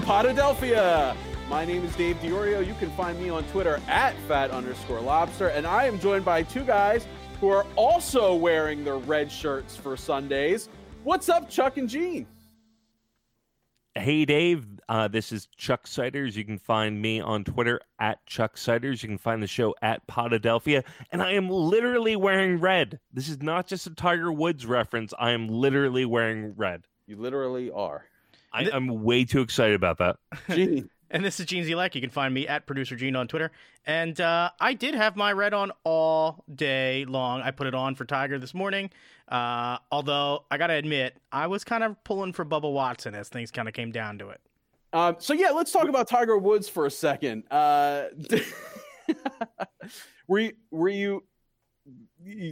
to Potadelphia. My name is Dave Diorio. You can find me on Twitter at fat underscore lobster. And I am joined by two guys who are also wearing their red shirts for Sundays. What's up, Chuck and Gene? Hey, Dave. Uh, this is Chuck Siders. You can find me on Twitter at Chuck Siders. You can find the show at Potadelphia. And I am literally wearing red. This is not just a Tiger Woods reference. I am literally wearing red. You literally are. I, am way too excited about that. Gene. And this is Gene Zelek. You can find me at producer Gene on Twitter. And uh, I did have my red on all day long. I put it on for Tiger this morning. Uh, although I got to admit, I was kind of pulling for Bubba Watson as things kind of came down to it. Um, so yeah, let's talk about Tiger Woods for a second. Uh, were you, were you,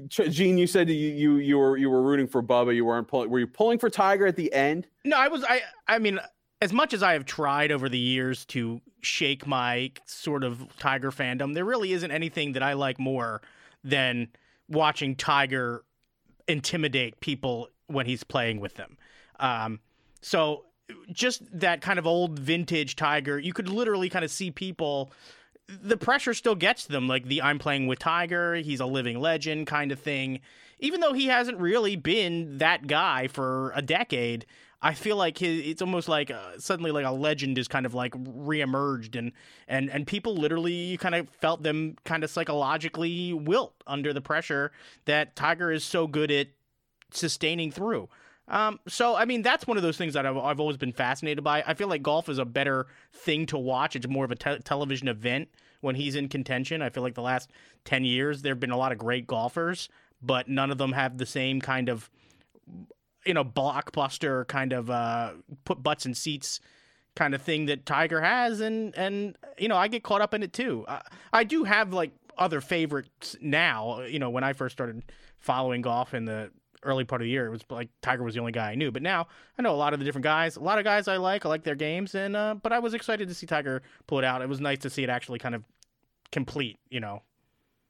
Gene? You said you, you you were you were rooting for Bubba. You weren't pulling. Were you pulling for Tiger at the end? No, I was. I I mean, as much as I have tried over the years to shake my sort of Tiger fandom, there really isn't anything that I like more than watching Tiger intimidate people when he's playing with them. Um, so just that kind of old vintage Tiger, you could literally kind of see people. The pressure still gets them, like the I'm playing with Tiger, he's a living legend kind of thing. Even though he hasn't really been that guy for a decade, I feel like his, it's almost like uh, suddenly like a legend is kind of like reemerged and and and people literally kind of felt them kind of psychologically wilt under the pressure that Tiger is so good at sustaining through. Um, so I mean that's one of those things that I've, I've always been fascinated by. I feel like golf is a better thing to watch. It's more of a te- television event when he's in contention. I feel like the last ten years there have been a lot of great golfers, but none of them have the same kind of you know blockbuster kind of uh, put butts in seats kind of thing that Tiger has, and and you know I get caught up in it too. Uh, I do have like other favorites now. You know when I first started following golf in the early part of the year, it was like Tiger was the only guy I knew. But now I know a lot of the different guys. A lot of guys I like. I like their games, and uh, but I was excited to see Tiger pull it out. It was nice to see it actually kind of complete. You know,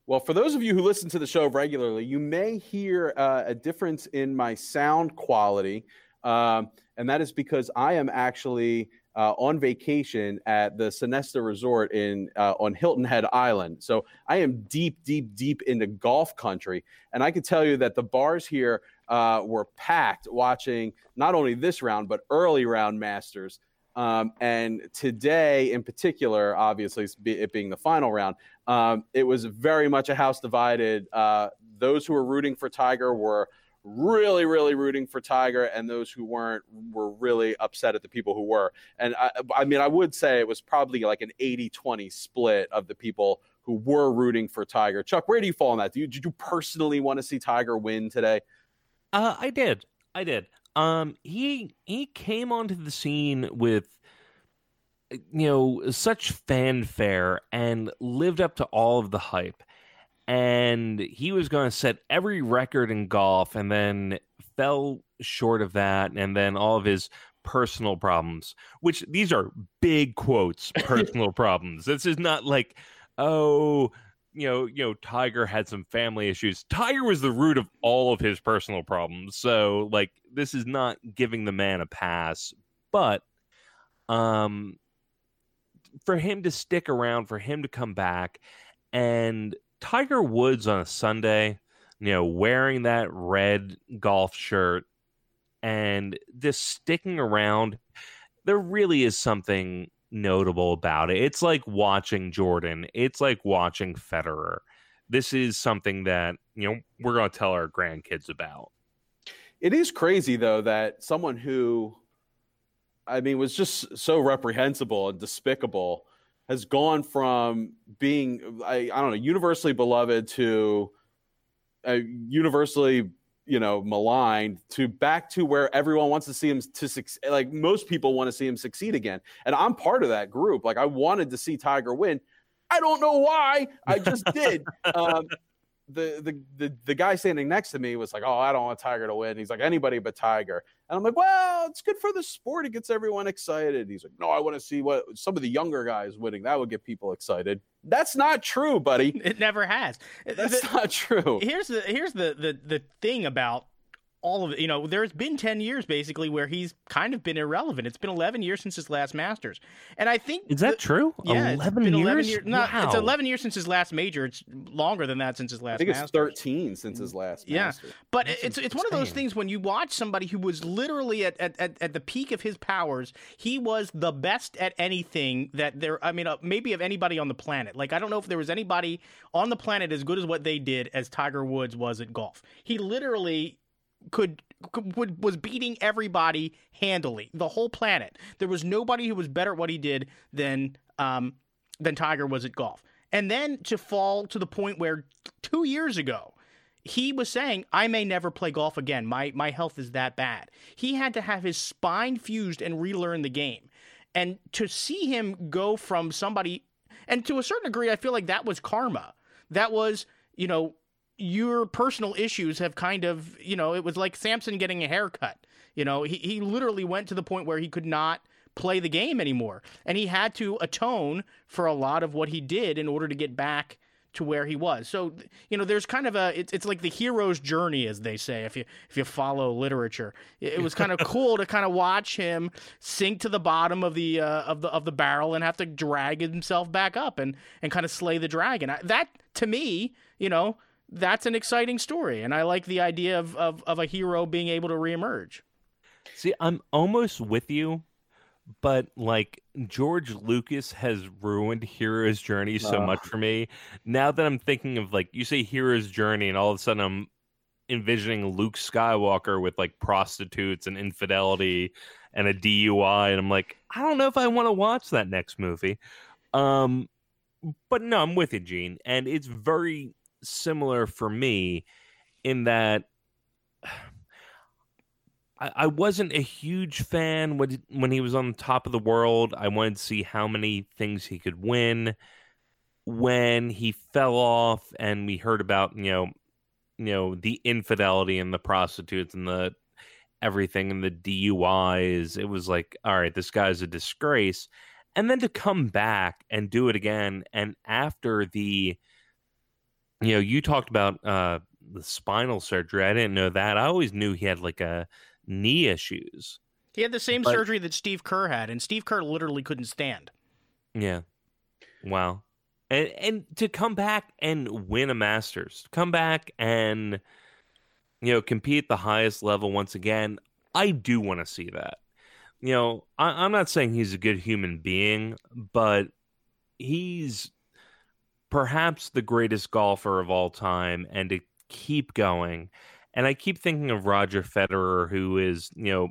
well, for those of you who listen to the show regularly, you may hear uh, a difference in my sound quality. Um, and that is because I am actually uh, on vacation at the Sonesta Resort in uh, on Hilton Head Island. So I am deep, deep, deep into golf country, and I can tell you that the bars here uh, were packed watching not only this round but early round Masters. Um, and today, in particular, obviously it being the final round, um, it was very much a house divided. Uh, those who were rooting for Tiger were really, really rooting for Tiger, and those who weren't were really upset at the people who were. And I, I mean, I would say it was probably like an 80 20 split of the people who were rooting for Tiger. Chuck, where do you fall on that? Do you, did you personally want to see Tiger win today? Uh, I did. I did. Um, he he came onto the scene with you know such fanfare and lived up to all of the hype and he was going to set every record in golf and then fell short of that and then all of his personal problems which these are big quotes personal problems. This is not like oh you know you know tiger had some family issues. Tiger was the root of all of his personal problems so like this is not giving the man a pass but um for him to stick around, for him to come back, and Tiger Woods on a Sunday, you know, wearing that red golf shirt and just sticking around, there really is something notable about it. It's like watching Jordan. It's like watching Federer. This is something that, you know, we're going to tell our grandkids about. It is crazy though that someone who I mean, was just so reprehensible and despicable, has gone from being, I, I don't know, universally beloved to uh, universally, you know, maligned to back to where everyone wants to see him to succeed. Like most people want to see him succeed again. And I'm part of that group. Like I wanted to see Tiger win. I don't know why. I just did. Um, the, the the the guy standing next to me was like, "Oh, I don't want Tiger to win." He's like, "Anybody but Tiger." And I'm like, "Well, it's good for the sport. It gets everyone excited." He's like, "No, I want to see what some of the younger guys winning. That would get people excited." That's not true, buddy. It never has. That's the, not true. Here's the here's the the the thing about all of it. You know, there's been 10 years basically where he's kind of been irrelevant. It's been 11 years since his last Masters. And I think. Is that the, true? Yeah, 11 it's been years? 11 years. No, wow. it's 11 years since his last major. It's longer than that since his last I think it's Masters. 13 since his last Yeah. Masters. But That's it's it's one of those things when you watch somebody who was literally at, at, at, at the peak of his powers, he was the best at anything that there, I mean, uh, maybe of anybody on the planet. Like, I don't know if there was anybody on the planet as good as what they did as Tiger Woods was at golf. He literally could, could was beating everybody handily, the whole planet. There was nobody who was better at what he did than um, than Tiger was at golf. And then to fall to the point where two years ago, he was saying, I may never play golf again. My my health is that bad. He had to have his spine fused and relearn the game. And to see him go from somebody and to a certain degree, I feel like that was karma. That was, you know, your personal issues have kind of, you know, it was like Samson getting a haircut. You know, he, he literally went to the point where he could not play the game anymore. And he had to atone for a lot of what he did in order to get back to where he was. So, you know, there's kind of a it's, it's like the hero's journey as they say if you if you follow literature. It, it was kind of cool to kind of watch him sink to the bottom of the uh, of the of the barrel and have to drag himself back up and and kind of slay the dragon. I, that to me, you know, that's an exciting story and I like the idea of of, of a hero being able to reemerge. See, I'm almost with you, but like George Lucas has ruined Hero's Journey so Ugh. much for me. Now that I'm thinking of like you say Hero's Journey, and all of a sudden I'm envisioning Luke Skywalker with like prostitutes and infidelity and a DUI, and I'm like, I don't know if I want to watch that next movie. Um, but no, I'm with you, Gene, and it's very similar for me in that I, I wasn't a huge fan when when he was on the top of the world. I wanted to see how many things he could win. When he fell off, and we heard about you know, you know the infidelity and the prostitutes and the everything and the DUIs, it was like, all right, this guy's a disgrace. And then to come back and do it again, and after the, you know, you talked about uh, the spinal surgery. I didn't know that. I always knew he had like a knee issues. He had the same But- surgery that Steve Kerr had and Steve Kerr literally couldn't stand. Yeah. Wow. And and to come back and win a Masters, come back and you know compete at the highest level once again. I do want to see that. You know, I, I'm not saying he's a good human being, but he's perhaps the greatest golfer of all time, and to keep going. And I keep thinking of Roger Federer, who is you know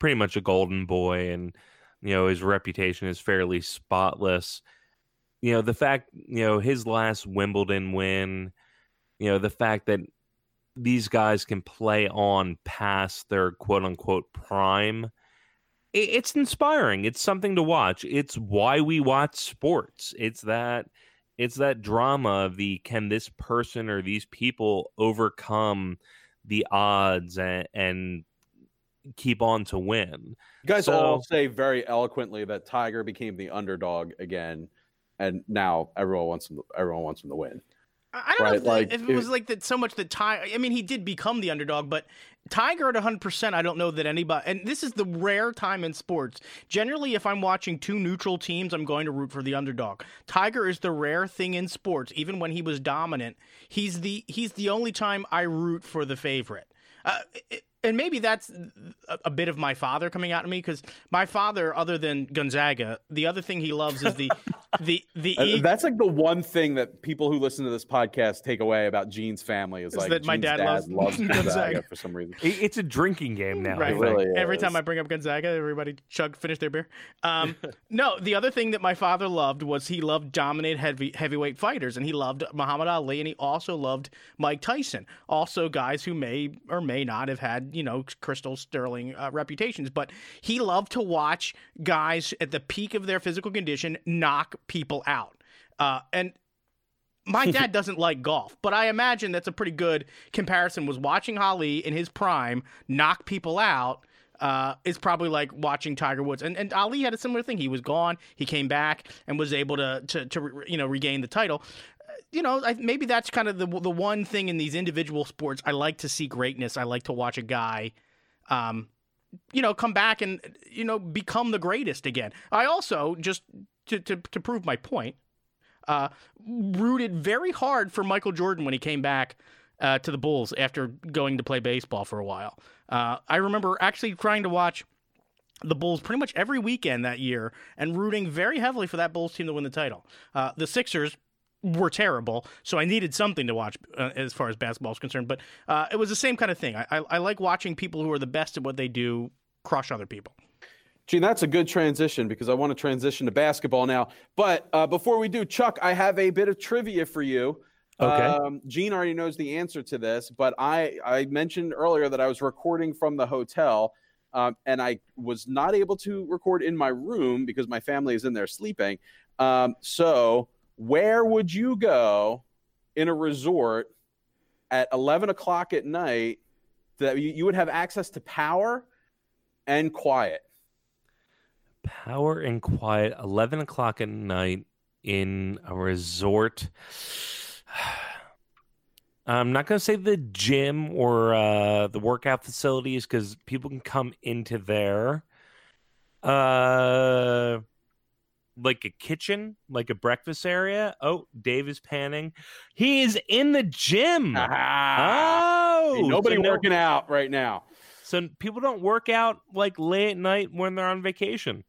pretty much a golden boy, and you know his reputation is fairly spotless. You know the fact you know his last wimbledon win you know the fact that these guys can play on past their quote unquote prime it's inspiring. It's something to watch. It's why we watch sports. It's that it's that drama of the can this person or these people overcome the odds and, and keep on to win You guys So- all say very eloquently that Tiger became the underdog again, and now everyone wants him. Everyone wants him to win. I I don't know if, like, if it was it- like that so much that Tiger. I mean, he did become the underdog, but Tiger at 100. percent I don't know that anybody. And this is the rare time in sports. Generally, if I'm watching two neutral teams, I'm going to root for the underdog. Tiger is the rare thing in sports. Even when he was dominant, he's the he's the only time I root for the favorite. Uh, it- and maybe that's a, a bit of my father coming out of me because my father, other than Gonzaga, the other thing he loves is the the the Uh, e- That's like the one thing that people who listen to this podcast take away about Gene's family is Is like that my Gene's dad loves Gonzaga, Gonzaga. for some reason. It- it's a drinking game now Right. think. really Every time I bring up Gonzaga, everybody chug finish their beer. Um, no, the other thing that my father loved was he loved dominant heavy heavyweight fighters, and he loved Muhammad Ali, and he also loved Mike Tyson. Also, guys who may or may not have had you know crystal sterling uh, reputations, but he loved to watch guys at the peak of their physical condition knock people out. Uh, and my dad doesn't like golf, but I imagine that's a pretty good comparison. Was watching Ali in his prime knock people out uh, is probably like watching Tiger Woods, and and Ali had a similar thing. He was gone, he came back, and was able to to to you know regain the title. You know, I, maybe that's kind of the the one thing in these individual sports. I like to see greatness. I like to watch a guy, um, you know, come back and you know become the greatest again. I also just to to, to prove my point, uh, rooted very hard for Michael Jordan when he came back uh, to the Bulls after going to play baseball for a while. Uh, I remember actually trying to watch the Bulls pretty much every weekend that year and rooting very heavily for that Bulls team to win the title. Uh, the Sixers were terrible, so I needed something to watch uh, as far as basketball is concerned. But uh, it was the same kind of thing. I, I, I like watching people who are the best at what they do crush other people. Gene, that's a good transition because I want to transition to basketball now. But uh, before we do, Chuck, I have a bit of trivia for you. Okay. Um, Gene already knows the answer to this, but I, I mentioned earlier that I was recording from the hotel, um, and I was not able to record in my room because my family is in there sleeping. Um, so, where would you go in a resort at 11 o'clock at night that you, would have access to power and quiet? Power and quiet, 11 o'clock at night in a resort. I'm not going to say the gym or uh, the workout facilities because people can come into there. Uh, like a kitchen, like a breakfast area. Oh, Dave is panning. He is in the gym. Ah, oh, Ain't nobody so no- working out right now. So people don't work out like late at night when they're on vacation.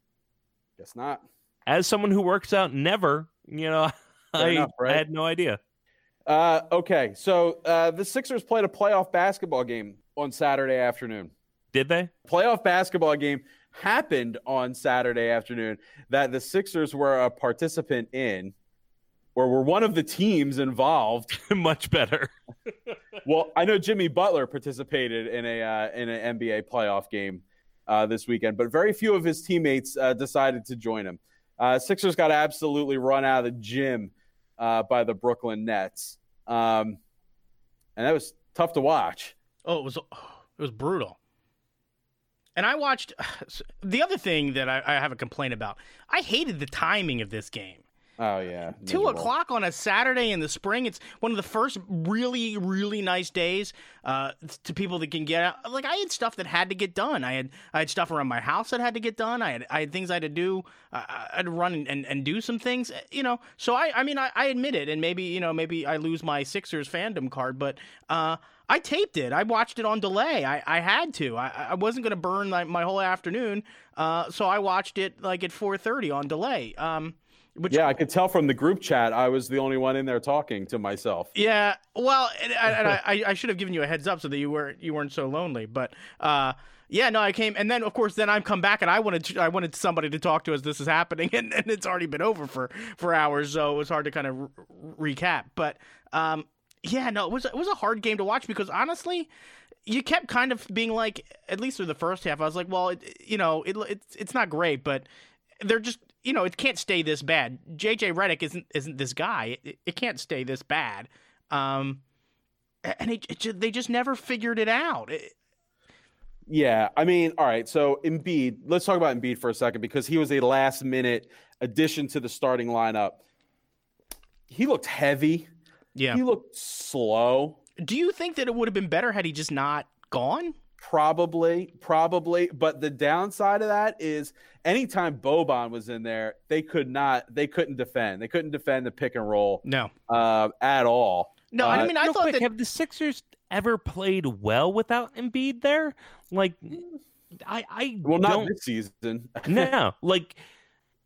Guess not. As someone who works out never, you know, I, enough, right? I had no idea. Uh, okay, so uh, the Sixers played a playoff basketball game on Saturday afternoon. Did they? Playoff basketball game happened on Saturday afternoon that the Sixers were a participant in, or were one of the teams involved. Much better. well, I know Jimmy Butler participated in a uh, in an NBA playoff game uh, this weekend, but very few of his teammates uh, decided to join him. Uh, Sixers got absolutely run out of the gym uh, by the Brooklyn Nets, um, and that was tough to watch. Oh, it was it was brutal. And I watched the other thing that I, I have a complaint about. I hated the timing of this game. Oh yeah, Two miserable. o'clock on a Saturday in the spring. It's one of the first really, really nice days uh, to people that can get out. Like I had stuff that had to get done. I had I had stuff around my house that had to get done. I had I had things I had to do. Uh, I had to run and, and, and do some things. You know. So I I mean I, I admit it, and maybe you know maybe I lose my Sixers fandom card, but. Uh, I taped it. I watched it on delay. I, I had to. I, I wasn't going to burn my, my whole afternoon, uh, so I watched it like at 4:30 on delay. Um, which Yeah, I could tell from the group chat I was the only one in there talking to myself. Yeah, well, and, and I, I should have given you a heads up so that you weren't you weren't so lonely. But uh, yeah, no, I came, and then of course, then I come back, and I wanted to, I wanted somebody to talk to as this is happening, and, and it's already been over for for hours, so it was hard to kind of re- recap. But um, yeah, no, it was it was a hard game to watch because honestly. You kept kind of being like, at least through the first half, I was like, well, it, you know, it, it's it's not great, but they're just you know it can't stay this bad. JJ Redick isn't isn't this guy. It, it can't stay this bad. Um, and it, it, they just never figured it out. Yeah, I mean, all right. So Embiid, let's talk about Embiid for a second because he was a last minute addition to the starting lineup. He looked heavy. Yeah. He looked slow. Do you think that it would have been better had he just not gone? Probably, probably. But the downside of that is anytime Boban was in there, they could not, they couldn't defend. They couldn't defend the pick and roll No. uh, at all. No, I Uh, mean I thought quick, that have the Sixers ever played well without Embiid there? Like, I, I Well, not don't this season. no, like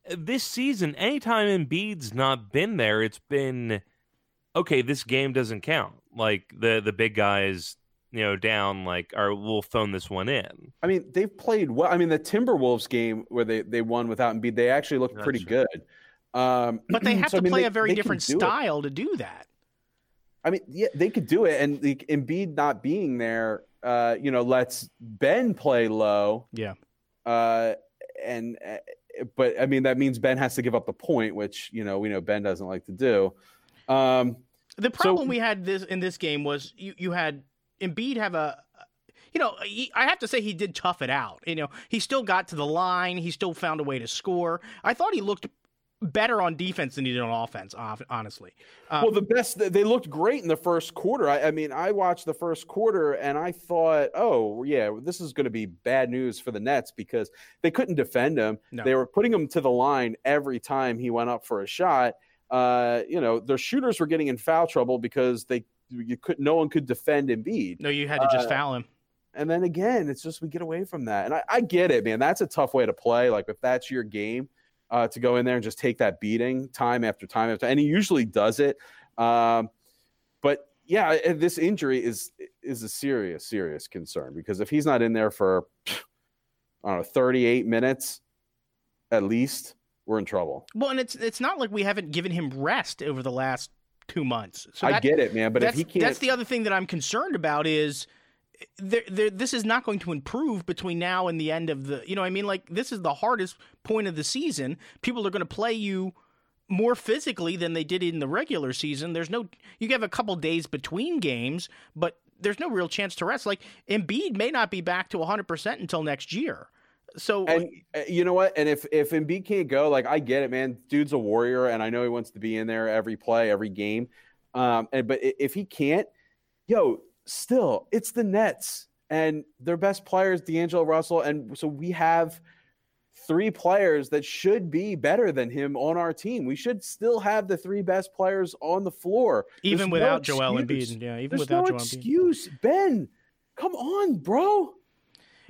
this season, anytime Embiid's not been there, it's been okay. This game doesn't count. Like the the big guys, you know, down. Like, or we'll phone this one in. I mean, they've played well. I mean, the Timberwolves game where they, they won without Embiid, they actually looked That's pretty true. good. Um, but they have so, I to mean, play they- a very different do it. style to do that. I mean, yeah, they could do it, and the Embiid not being there, uh, you know, lets Ben play low. Yeah. Uh, and uh, but I mean, that means Ben has to give up the point, which you know we know Ben doesn't like to do. Um, The problem we had this in this game was you, you had Embiid have a you know, he, I have to say he did tough it out. You know, he still got to the line. He still found a way to score. I thought he looked better on defense than he did on offense. Honestly, um, well, the best they looked great in the first quarter. I, I, mean, I watched the first quarter and I thought, oh yeah, this is going to be bad news for the Nets because they couldn't defend him. No. They were putting him to the line every time he went up for a shot. Uh, you know, their shooters were getting in foul trouble because they you could no one could defend Embiid. No, you had to just uh, foul him. And then again, it's just we get away from that. And I, I get it, man. That's a tough way to play. Like if that's your game, uh, to go in there and just take that beating time after time after, and he usually does it. Um, but yeah, this injury is is a serious, serious concern because if he's not in there for I don't know 38 minutes at least, we're in trouble. Well, and it's it's not like we haven't given him rest over the last two months. So that, I get it, man. But if he can't, that's the other thing that I'm concerned about is there, there, this is not going to improve between now and the end of the. You know, I mean, like this is the hardest point of the season. People are going to play you more physically than they did in the regular season. There's no, you have a couple days between games, but there's no real chance to rest. Like Embiid may not be back to 100 percent until next year. So and uh, you know what? And if if Embiid can't go, like I get it, man. Dude's a warrior, and I know he wants to be in there every play, every game. Um, and but if he can't, yo, still, it's the Nets and their best players, D'Angelo Russell. And so we have three players that should be better than him on our team. We should still have the three best players on the floor. Even There's without no Joel Embiid. Yeah, even without Joel. There's without no Joel excuse. Embiid. Ben, come on, bro.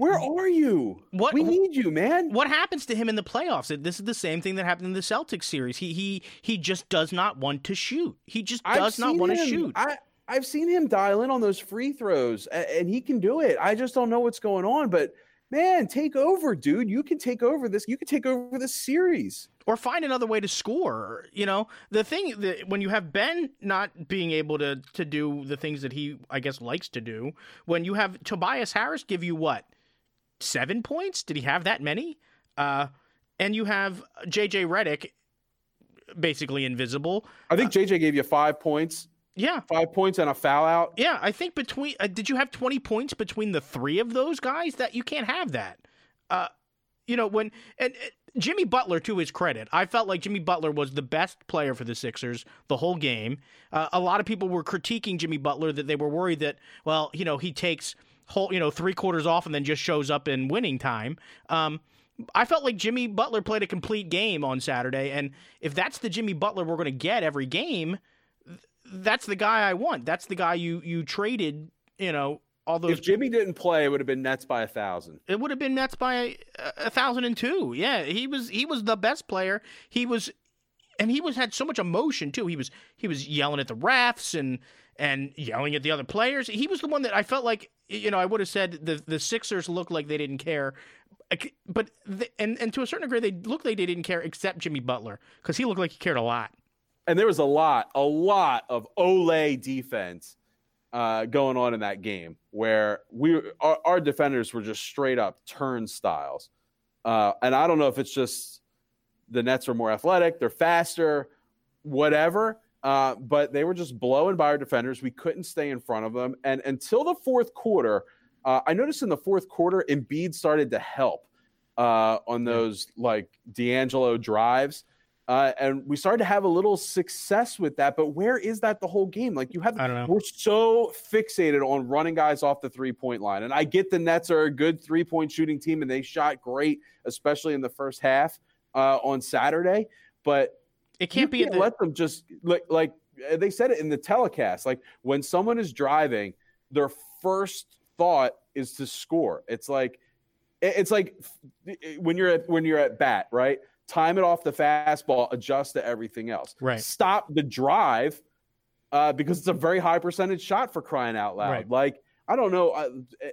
Where are you? What we need you, man. What happens to him in the playoffs? This is the same thing that happened in the Celtics series. He he he just does not want to shoot. He just does not want to shoot. I, I've seen him dial in on those free throws, and he can do it. I just don't know what's going on. But man, take over, dude. You can take over this. You can take over this series, or find another way to score. You know, the thing that when you have Ben not being able to to do the things that he, I guess, likes to do, when you have Tobias Harris give you what seven points? Did he have that many? Uh, and you have JJ Redick basically invisible. I think JJ uh, gave you five points. Yeah, five points and a foul out. Yeah, I think between uh, did you have twenty points between the three of those guys? That you can't have that. Uh, you know when and, and Jimmy Butler, to his credit, I felt like Jimmy Butler was the best player for the Sixers the whole game. Uh, a lot of people were critiquing Jimmy Butler that they were worried that well, you know, he takes whole you know three quarters off and then just shows up in winning time. Um, I felt like Jimmy Butler played a complete game on Saturday, and if that's the Jimmy Butler we're going to get every game, that's the guy I want. That's the guy you you traded. You know, all those. If Jimmy didn't play, it would have been Nets by a thousand. It would have been Nets by a, a thousand and two. Yeah, he was he was the best player. He was, and he was had so much emotion too. He was he was yelling at the refs and and yelling at the other players. He was the one that I felt like you know I would have said the the Sixers looked like they didn't care but the, and and to a certain degree, they looked like they didn't care except Jimmy Butler because he looked like he cared a lot and there was a lot, a lot of Olé defense uh, going on in that game where we our, our defenders were just straight up turnstiles. Uh, and I don't know if it's just the Nets are more athletic, they're faster, whatever. Uh, but they were just blowing by our defenders. We couldn't stay in front of them. And until the fourth quarter, uh, I noticed in the fourth quarter, Embiid started to help uh, on those like D'Angelo drives. Uh, and we started to have a little success with that. But where is that the whole game? Like you have, I don't know. We're so fixated on running guys off the three point line, and I get the Nets are a good three point shooting team, and they shot great, especially in the first half uh, on Saturday. But it can't be can't the- let them just like like uh, they said it in the telecast. Like when someone is driving, their first thought is to score. It's like it's like when you're at when you're at bat, right? time it off the fastball, adjust to everything else. Right. Stop the drive uh, because it's a very high percentage shot for crying out loud. Right. Like I don't know, uh,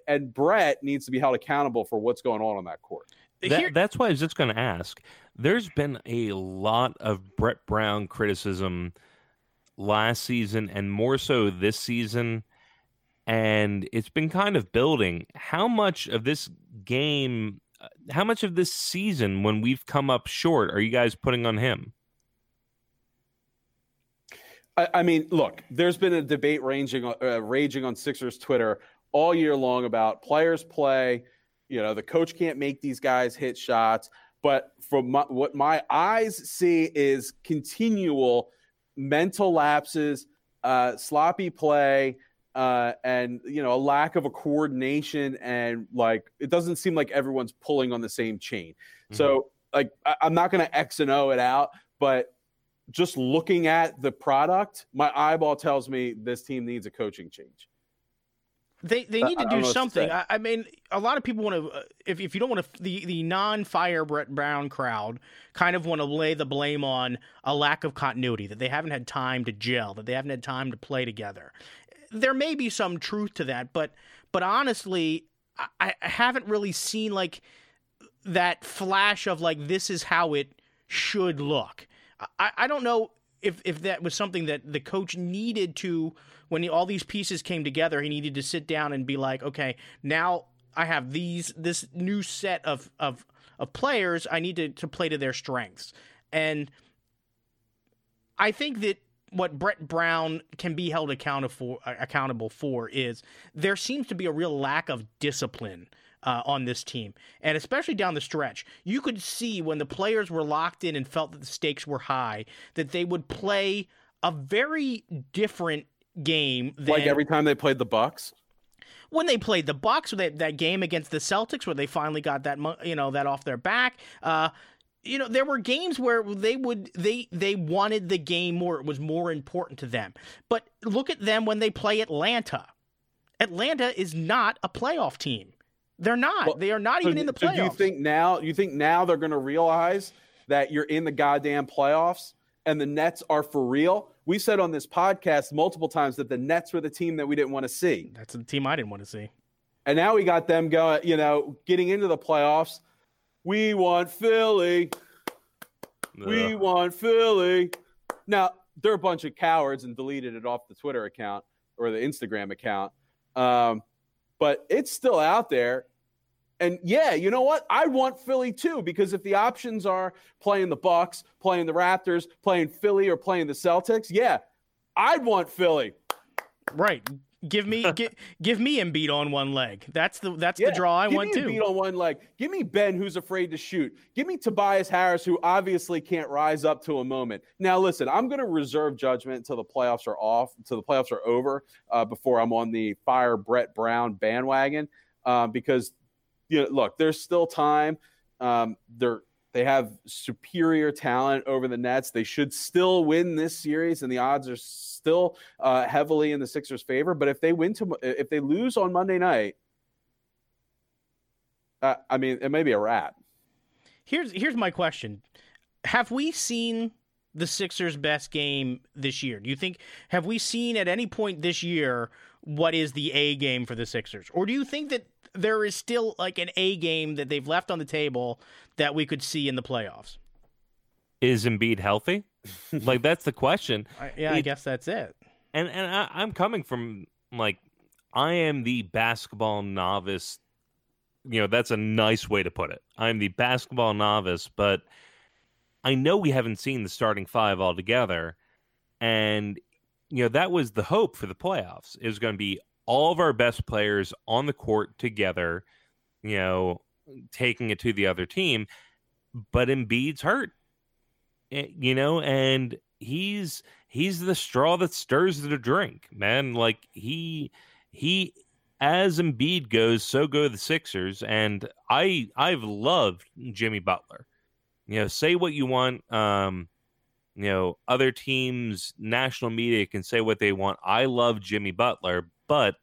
and Brett needs to be held accountable for what's going on on that court. That, that's why I was just going to ask. There's been a lot of Brett Brown criticism last season, and more so this season, and it's been kind of building. How much of this game uh, how much of this season, when we've come up short, are you guys putting on him? I, mean, look, there's been a debate ranging, uh, raging on Sixers Twitter all year long about players play. You know, the coach can't make these guys hit shots. But from my, what my eyes see is continual mental lapses, uh, sloppy play, uh, and you know a lack of a coordination, and like it doesn't seem like everyone's pulling on the same chain. Mm-hmm. So like I, I'm not going to X and O it out, but just looking at the product, my eyeball tells me this team needs a coaching change. They they need to do something. I, I, mean, a lot of people want to. Uh, if if you don't want to, the the non fire Brett Brown crowd kind of want to lay the blame on a lack of continuity that they haven't had time to gel, that they haven't had time to play together. There may be some truth to that, but but honestly, I, I haven't really seen like that flash of like this is how it should look. I, I don't know if if that was something that the coach needed to when he, all these pieces came together, he needed to sit down and be like, okay, now I have these this new set of of of players. I need to to play to their strengths, and I think that what Brett Brown can be held accountable for, uh, accountable for is there seems to be a real lack of discipline uh, on this team, and especially down the stretch. You could see when the players were locked in and felt that the stakes were high that they would play a very different game. Than, like every time they played the Bucks. When they played the Bucks, that that game against the Celtics, where they finally got that you know that off their back. Uh, you know there were games where they would they they wanted the game more it was more important to them but look at them when they play atlanta atlanta is not a playoff team they're not. Well, they are not even in the playoffs. So do you think now? You think now they're going to realize that you're in the goddamn playoffs and the Nets are for real? We said on this podcast multiple times that the Nets were the team that we didn't want to see. That's the team I didn't want to see. And now we got them going. You know, getting into the playoffs. We want Philly. Ugh. We want Philly. Now they're a bunch of cowards and deleted it off the Twitter account or the Instagram account. Um, but it's still out there. And yeah, you know what? I want Philly too because if the options are playing the Bucks, playing the Raptors, playing Philly, or playing the Celtics, yeah, I'd want Philly. Right. Give me give, give me Embiid on one leg. That's the that's yeah, the draw I want too. Embiid on one leg. Give me Ben who's afraid to shoot. Give me Tobias Harris who obviously can't rise up to a moment. Now listen, I'm going to reserve judgment until the playoffs are off, until the playoffs are over, uh, before I'm on the fire Brett Brown bandwagon, uh, because you know, look, there's still time. Um, they're they have superior talent over the Nets. They should still win this series, and the odds are still uh, heavily in the Sixers' favor. But if they win to, if they lose on Monday night, uh, I mean, it may be a wrap. Here's here's my question: Have we seen the Sixers' best game this year? Do you think have we seen at any point this year what is the A game for the Sixers, or do you think that there is still like an A game that they've left on the table that we could see in the playoffs. Is Embiid healthy? like that's the question. I, yeah, it, I guess that's it. And and I, I'm coming from like I am the basketball novice. You know, that's a nice way to put it. I'm the basketball novice, but I know we haven't seen the starting five altogether. And, you know, that was the hope for the playoffs. It was going to be all of our best players on the court together, you know, taking it to the other team. But Embiid's hurt, eh, you know, and he's he's the straw that stirs the drink, man. Like he he as Embiid goes, so go the Sixers, and I I've loved Jimmy Butler. You know, say what you want. Um, you know, other teams, national media can say what they want. I love Jimmy Butler, but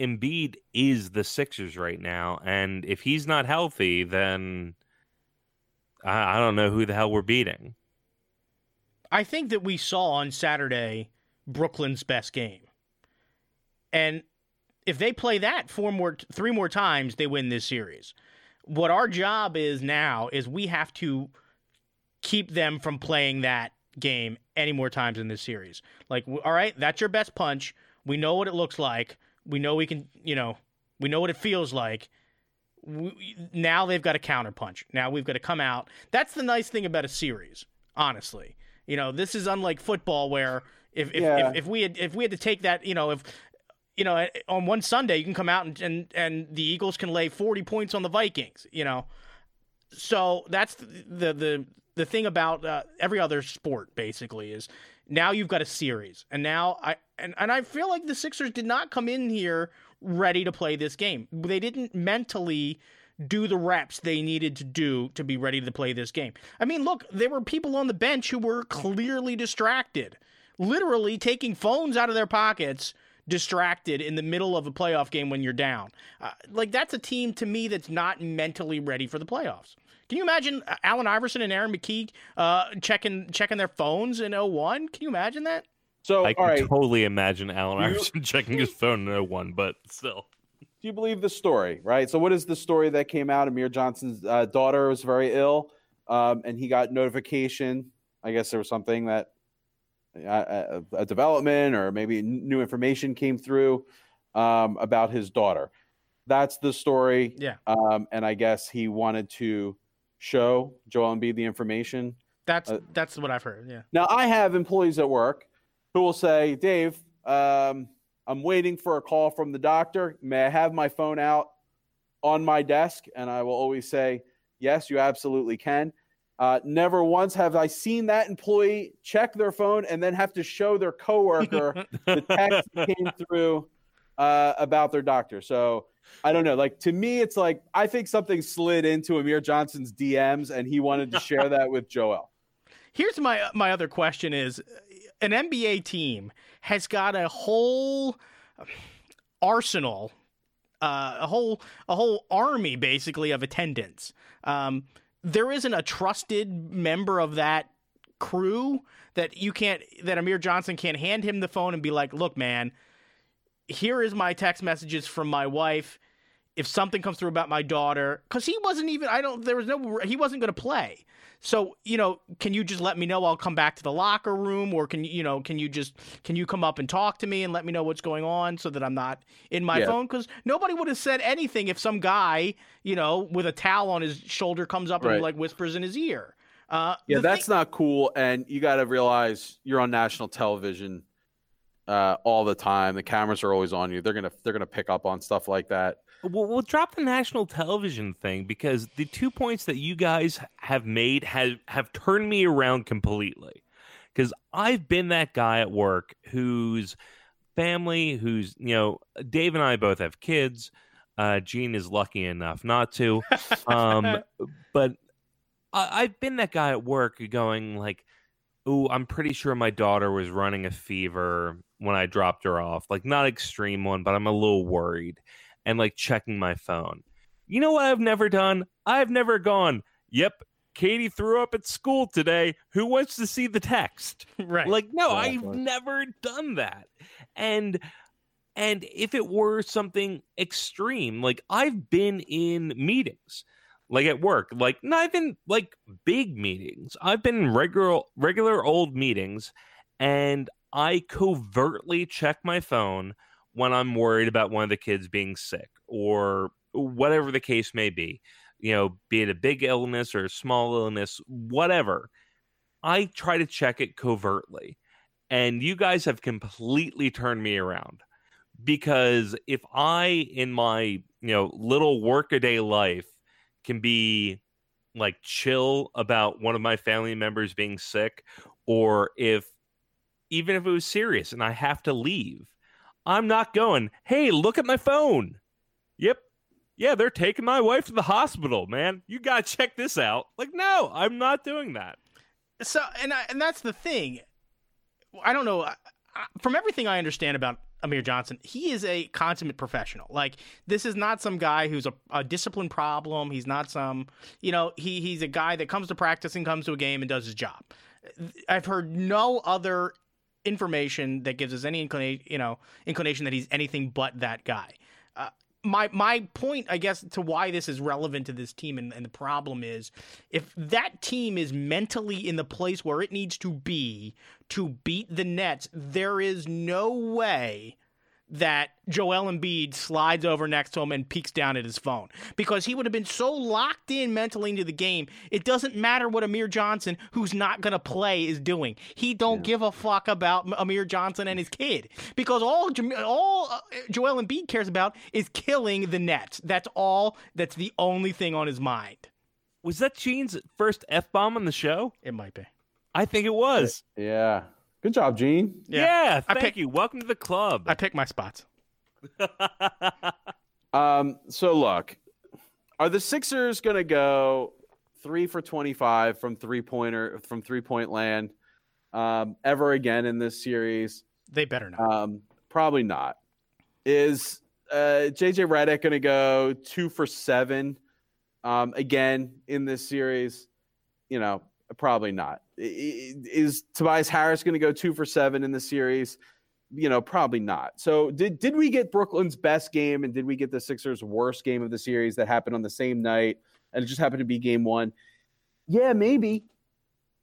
Embiid is the Sixers right now, and if he's not healthy, then I, I don't know who the hell we're beating. I think that we saw on Saturday Brooklyn's best game, and if they play that four more, three more times, they win this series. What our job is now is we have to keep them from playing that game any more times in this series. Like, all right, that's your best punch. We know what it looks like. We know we can, you know, we know what it feels like. We, now they've got a counterpunch. Now we've got to come out. That's the nice thing about a series, honestly. You know, this is unlike football where if if, yeah. if, if, we had if we had to take that, you know, if you know, on one Sunday you can come out and and, and the Eagles can lay 40 points on the Vikings, you know. So that's the the the thing about uh, every other sport basically is now you've got a series, and now I and, and I feel like the Sixers did not come in here ready to play this game. They didn't mentally do the reps they needed to do to be ready to play this game. I mean, look, there were people on the bench who were clearly distracted, literally taking phones out of their pockets, distracted in the middle of a playoff game when you're down. Uh, like, that's a team to me that's not mentally ready for the playoffs. Can you imagine uh, Allen Iverson and Aaron McKie uh, checking checking their phones in 01? Can you imagine that? So, I can all right. totally imagine Allen You- Iverson checking his phone in 01, but still. do you believe the story, right? So, what is the story that came out? Amir Johnson's uh, daughter was very ill, um, and he got notification. I guess there was something that a, a development or maybe new information came through um, about his daughter. That's the story. Yeah. Um, and I guess he wanted to show Joel Embiid the information. That's Uh, that's what I've heard. Yeah. Now, I have employees at work who will say, Dave, um, I'm waiting for a call from the doctor. May I have my phone out on my desk? And I will always say, Yes, you absolutely can. Uh, never once have I seen that employee check their phone and then have to show their coworker the text that came through uh, about their doctor. So I don't know. Like to me, it's like I think something slid into Amir Johnson's DMs and he wanted to share that with Joel. Here's my my other question: Is an NBA team has got a whole arsenal, uh, a whole a whole army basically of attendants. Um, there isn't a trusted member of that crew that you can't that Amir Johnson can't hand him the phone and be like, "Look, man, here is my text messages from my wife." If something comes through about my daughter, because he wasn't even, I don't, there was no, he wasn't going to play. So, you know, can you just let me know? I'll come back to the locker room, or can you, you know, can you just, can you come up and talk to me and let me know what's going on so that I'm not in my Yeah. phone? Because nobody would have said anything if some guy, you know, with a towel on his shoulder comes up Right. and like whispers in his ear. Uh, Yeah, that's thing- not cool. And you got to realize you're on national television uh, all the time. The cameras are always on you. They're gonna they're gonna pick up on stuff like that. We'll, we'll drop the national television thing because the two points that you guys have made have have turned me around completely. Because I've been that guy at work whose family, who's you know, Dave and I both have kids. Uh, Gene is lucky enough not to, um, but I, I've been that guy at work going like, "Ooh, I'm pretty sure my daughter was running a fever when I dropped her off. Like, not extreme one, but I'm a little worried." And like checking my phone. You know what I've never done? I've never gone, yep, Katie threw up at school today. Who wants to see the text? right. Like, no, Right, I've never done that. And and if it were something extreme, like I've been in meetings, like at work, like not even like big meetings. I've been in regular regular old meetings and I covertly check my phone when I'm worried about one of the kids being sick or whatever the case may be. You know, be it a big illness or a small illness, whatever. I try to check it covertly. And you guys have completely turned me around because if I, in my you know little workaday life, can be like chill about one of my family members being sick, or if even if it was serious and I have to leave, I'm not going. Hey, look at my phone. Yep. Yeah, they're taking my wife to the hospital, man. You got to check this out. Like, no, I'm not doing that. So, and I, and that's the thing. I don't know. I- I- From everything I understand about Amir Johnson, he is a consummate professional. Like this is not some guy who's a, a discipline problem. He's not some, you know, he he's a guy that comes to practice and comes to a game and does his job. I've heard no other information that gives us any inclination, you know, inclination that he's anything but that guy. Uh, my my point, I guess, to why this is relevant to this team and, and the problem is if that team is mentally in the place where it needs to be to beat the Nets, there is no way that Joel Embiid slides over next to him and peeks down at his phone because he would have been so locked in mentally into the game. It doesn't matter what Amir Johnson, who's not going to play, is doing. He don't give a fuck about Amir Johnson and his kid because all Jam- all uh, Joel Embiid cares about is killing the Nets. That's all. That's the only thing on his mind. Was that Gene's first f bomb on the show? It might be. I think it was. Yeah. Good job, Gene. Yeah, Yeah. I thank pick- you. Welcome to the club. I pick my spots. Um, so look, are the Sixers gonna go three for twenty-five from three pointer from three point land um, ever again in this series? They better not. Um, probably not. Is uh, JJ Redick gonna go two for seven um, again in this series? You know, probably not. Is Tobias Harris gonna go two for seven in the series? you know, probably not. So did did we get Brooklyn's best game and did we get the Sixers' worst game of the series that happened on the same night and it just happened to be game one? Yeah, maybe.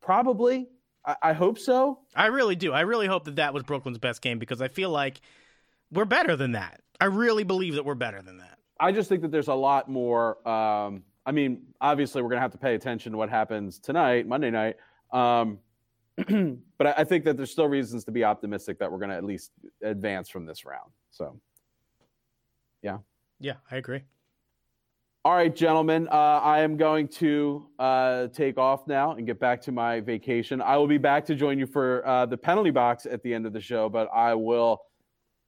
Probably. I, I hope so. I really do. I really hope that that was Brooklyn's best game because I feel like we're better than that. I really believe that we're better than that. I just think that there's a lot more. Um, I mean, obviously, we're going to have to pay attention to what happens tonight, Monday night. Um, but I, think that there's still reasons to be optimistic that we're going to at least advance from this round. So, yeah. Yeah, I agree. all right, gentlemen, uh, I am going to uh, take off now and get back to my vacation. I will be back to join you for uh, the penalty box at the end of the show, but I will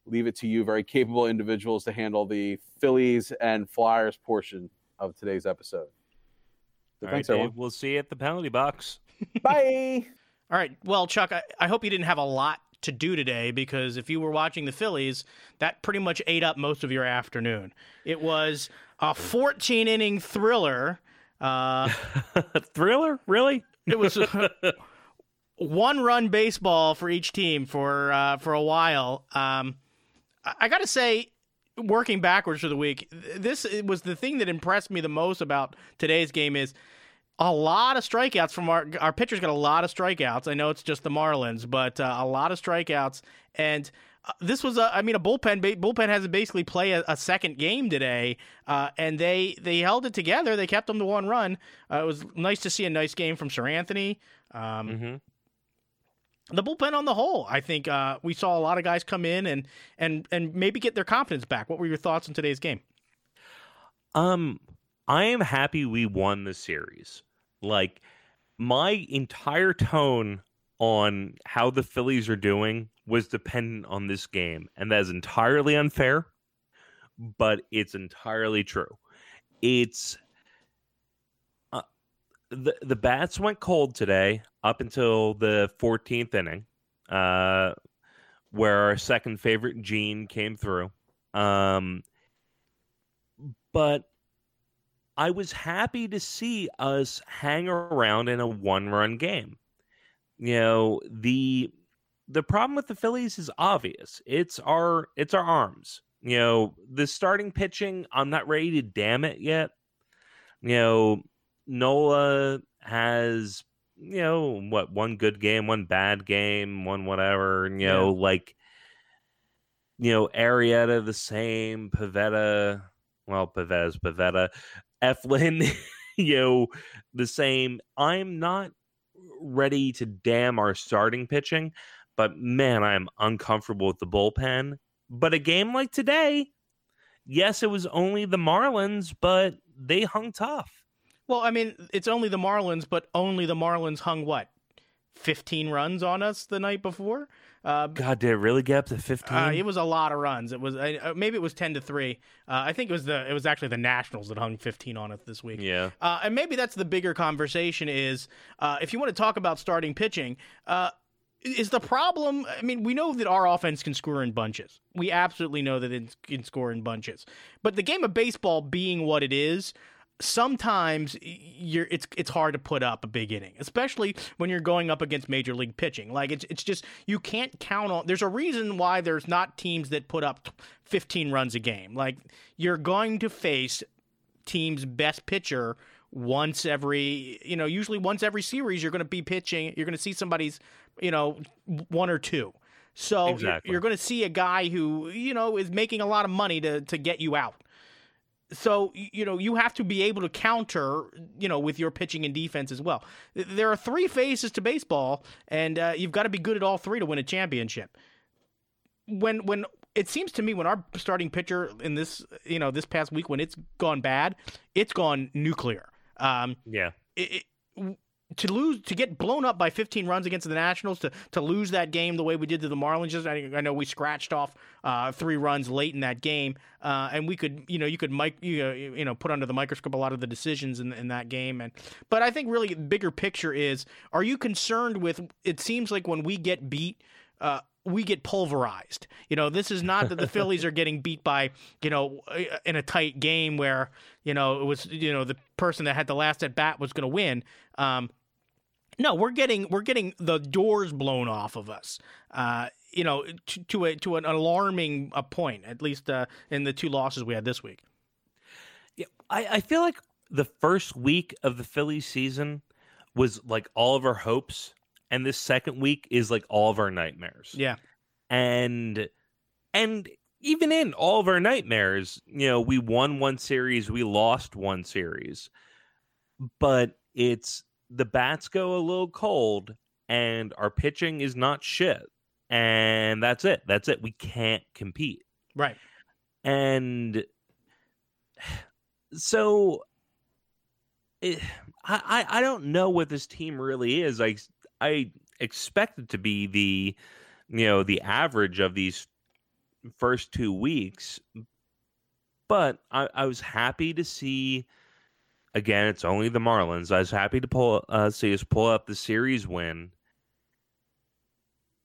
leave it to you, very capable individuals, to handle the Phillies and Flyers portion of today's episode. So All right, thanks, Dave, everyone. we'll see you at the penalty box. Bye. All right. Well, Chuck, I, I hope you didn't have a lot to do today because if you were watching the Phillies, that pretty much ate up most of your afternoon. It was a 14 inning thriller. Uh, Thriller? Really? it was one run baseball for each team for uh, for a while. Um, I, I got to say, working backwards for the week, this was the thing that impressed me the most about today's game is a lot of strikeouts from our our pitchers got a lot of strikeouts. I know it's just the Marlins, but uh, a lot of strikeouts and. Uh, this was a, I mean, a bullpen. Bullpen has to basically play a, a second game today, uh, and they they held it together. They kept them to one run. Uh, it was nice to see a nice game from Seranthony. Um, Mm-hmm. The bullpen on the whole, I think uh, we saw a lot of guys come in and and and maybe get their confidence back. What were your thoughts on today's game? Um, I am happy we won the series. Like my entire tone on how the Phillies are doing was dependent on this game, and that is entirely unfair, but it's entirely true. It's uh, the the bats went cold today up until the 14th inning, uh, where our second favorite Gene came through. Um, but I was happy to see us hang around in a one-run game. You know, the the problem with the Phillies is obvious. It's our it's our arms. You know, the starting pitching, I'm not ready to damn it yet. You know, Nola has, you know, what, one good game, one bad game, one whatever, you know, like you know, Arrieta the same, Pivetta, well, Pivetta's Pivetta, Eflin, you know, the same. I'm not ready to damn our starting pitching, but man, I am uncomfortable with the bullpen. But a game like today, yes, it was only the Marlins, but they hung tough. Well, I mean, it's only the Marlins, but only the Marlins hung what, fifteen runs on us the night before. Uh, God, did it really get up to 15? Uh, it was a lot of runs. It was uh, maybe it was ten to three. Uh, I think it was the it was actually the Nationals that hung fifteen on us this week. yeah. Uh, and maybe that's the bigger conversation is uh, if you want to talk about starting pitching, uh, is the problem? I mean, we know that our offense can score in bunches. We absolutely know that it can score in bunches. But the game of baseball being what it is, sometimes you're it's it's hard to put up a big inning, especially when you're going up against major league pitching. Like it's it's just you can't count on. There's a reason why there's not teams that put up 15 runs a game. Like you're going to face team's best pitcher once every you know usually once every series you're going to be pitching you're going to see somebody's you know one or two so you're- Exactly. you're, going to see a guy who you know is making a lot of money to to get you out so you know you have to be able to counter you know with your pitching and defense as well. There are three phases to baseball and uh, you've got to be good at all three to win a championship. When when it seems to me when our starting pitcher in this you know this past week when it's gone bad it's gone nuclear. Um, yeah. It, it, to lose to get blown up by 15 runs against the Nationals to to lose that game the way we did to the Marlins I, I know we scratched off uh, three runs late in that game uh, and we could you know you could mic you know, you know put under the microscope a lot of the decisions in, in that game and but I think really bigger picture is are you concerned with it seems like when we get beat uh, we get pulverized. You know, this is not that the Phillies are getting beat by, you know, in a tight game where, you know, it was, you know, the person that had the last at bat was going to win. Um, no, we're getting we're getting the doors blown off of us. Uh, you know, to, to a to an alarming uh, point, at least uh, in the two losses we had this week. Yeah, I, I feel like the first week of the Phillies season was like all of our hopes, and this second week is like all of our nightmares. Yeah, and and even in all of our nightmares, you know, we won one series, we lost one series, but it's the bats go a little cold and our pitching is not shit. And that's it. That's it. We can't compete. Right. And so eh, it, I, I don't know what this team really is. I I expect it to be the you know the average of these first two weeks, but I, I was happy to see again, it's only the Marlins. I was happy to pull uh, see us pull up the series win.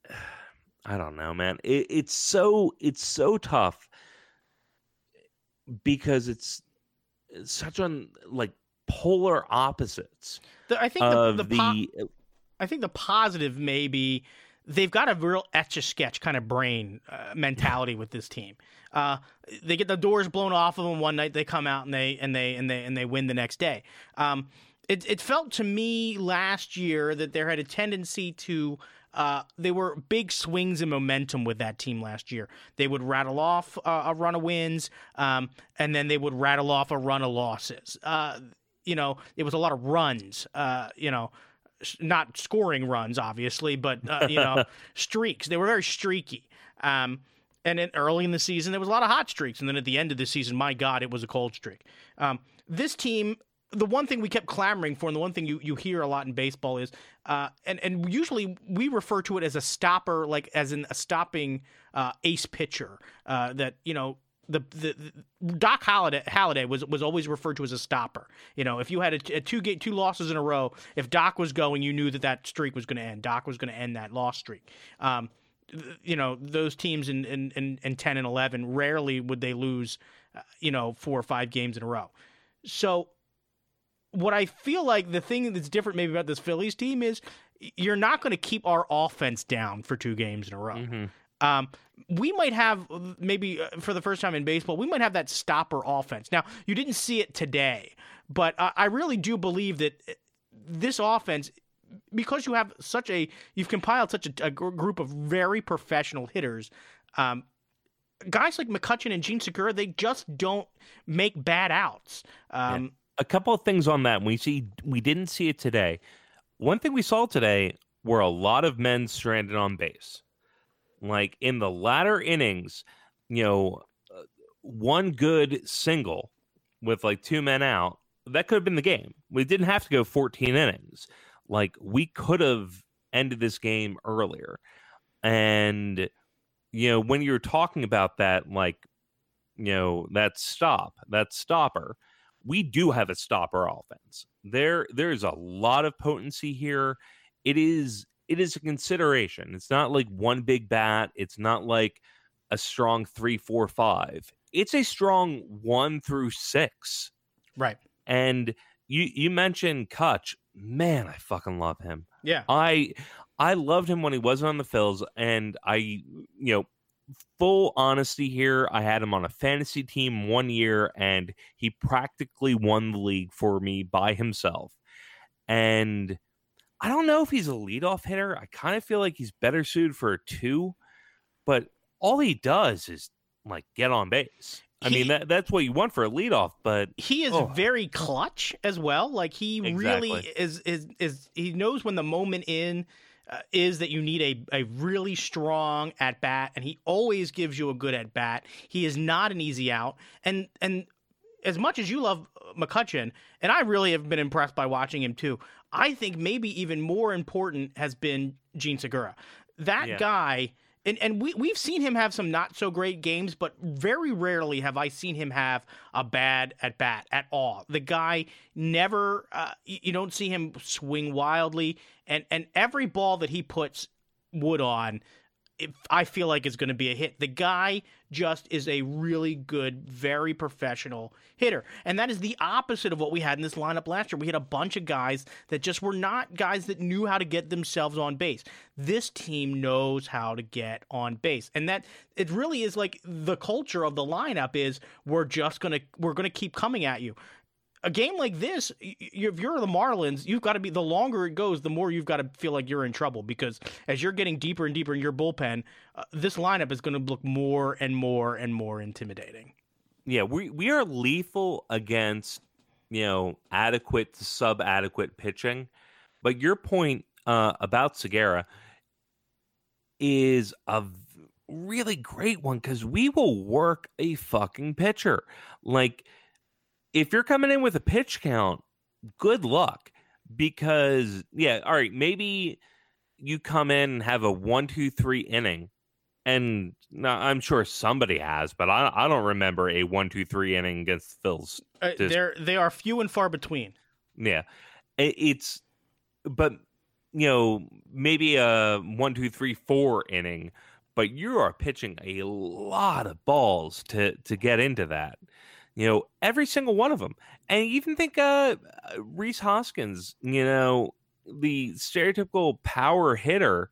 I don't know, man. It, it's so it's so tough because it's, it's such on like polar opposites. The, I think the, the, the po- I think the positive may be they've got a real etch a sketch kind of brain uh, mentality with this team. Uh, they get the doors blown off of them one night, they come out and they and they and they and they win the next day. Um, it, it felt to me last year that there had a tendency to uh, they were big swings in momentum with that team last year. They would rattle off uh, a run of wins, um, and then they would rattle off a run of losses. Uh, you know, it was a lot of runs. Uh, you know, not scoring runs, obviously, but uh, you know, streaks. They were very streaky. Um, and then early in the season, there was a lot of hot streaks, and then at the end of the season, my God, it was a cold streak. Um, this team, the one thing we kept clamoring for, and the one thing you, you hear a lot in baseball is, uh, and and usually we refer to it as a stopper, like as in a stopping uh, ace pitcher. Uh, that you know the, the, the, Doc Halladay, Halladay was was always referred to as a stopper. You know, if you had a, a two get two losses in a row, if Doc was going, you knew that that streak was going to end. Doc was going to end that loss streak. Um, you know, those teams in, in, in, in, 10 and 11, rarely would they lose, uh, you know, four or five games in a row. So, what I feel like the thing that's different maybe about this Phillies team is you're not going to keep our offense down for two games in a row. Mm-hmm. Um, we might have maybe uh, for the first time in baseball, we might have that stopper offense. Now, you didn't see it today, but I really do believe that uh, this offense, because you have such a, you've compiled such a, a group of very professional hitters. Um, guys like McCutchen and Jean Segura, they just don't make bad outs. Um, yeah. A couple of things on that. We see we didn't see it today. One thing we saw today were a lot of men stranded on base. Like in the latter innings, you know, uh, one good single with like two men out, that could have been the game. We didn't have to go 14 innings. Like we could have ended this game earlier. And you know, when you're talking about that like you know, that stop, that stopper, we do have a stopper offense. There there's a lot of potency here. It is it is a consideration. It's not like one big bat. It's not like a strong three, four, five. It's a strong one through six. Right. And you you mentioned Kutch. Man, I fucking love him. Yeah. I I loved him when he wasn't on the Phils, and I you know full honesty here, I had him on a fantasy team one year, and he practically won the league for me by himself. And I don't know if he's a leadoff hitter. I kind of feel like he's better suited for a two, but all he does is like get on base. I mean that that's what you want for a leadoff, but he is oh. very clutch as well. Like he exactly. really is is is he knows when the moment in uh, is that you need a, a really strong at bat, and he always gives you a good at bat. He is not an easy out, and and as much as you love McCutchen, and I really have been impressed by watching him too. I think maybe even more important has been Jean Segura. That Yeah. guy, and, and we, we've seen him have some not so great games, but very rarely have I seen him have a bad at bat at all. The guy never, uh, you, don't see him swing wildly, and, and every ball that he puts wood on, it, I feel like it's going to be a hit. The guy just is a really good, very professional hitter. And that is the opposite of what we had in this lineup last year. We had a bunch of guys that just were not guys that knew how to get themselves on base. This team knows how to get on base. And that it really is like the culture of the lineup is we're just going to we're going to keep coming at you a game like this, if you're the Marlins, you've got to be the longer it goes, the more you've got to feel like you're in trouble because as you're getting deeper and deeper in your bullpen, uh, this lineup is going to look more and more and more intimidating. Yeah, we we are lethal against you know adequate to sub adequate pitching, but your point uh, about Segura is a really great one because we will work a fucking pitcher. Like if you're coming in with a pitch count, good luck because yeah, all right, maybe you come in and have a one two three inning and now I'm sure somebody has, but I, I don't remember a one, two, three inning against the Phils. Uh, they're they are few and far between. Yeah, it, it's, but you know, maybe a one, two, three, four inning, but you are pitching a lot of balls to to get into that. You know, every single one of them, and even think uh, Rhys Hoskins. You know, the stereotypical power hitter.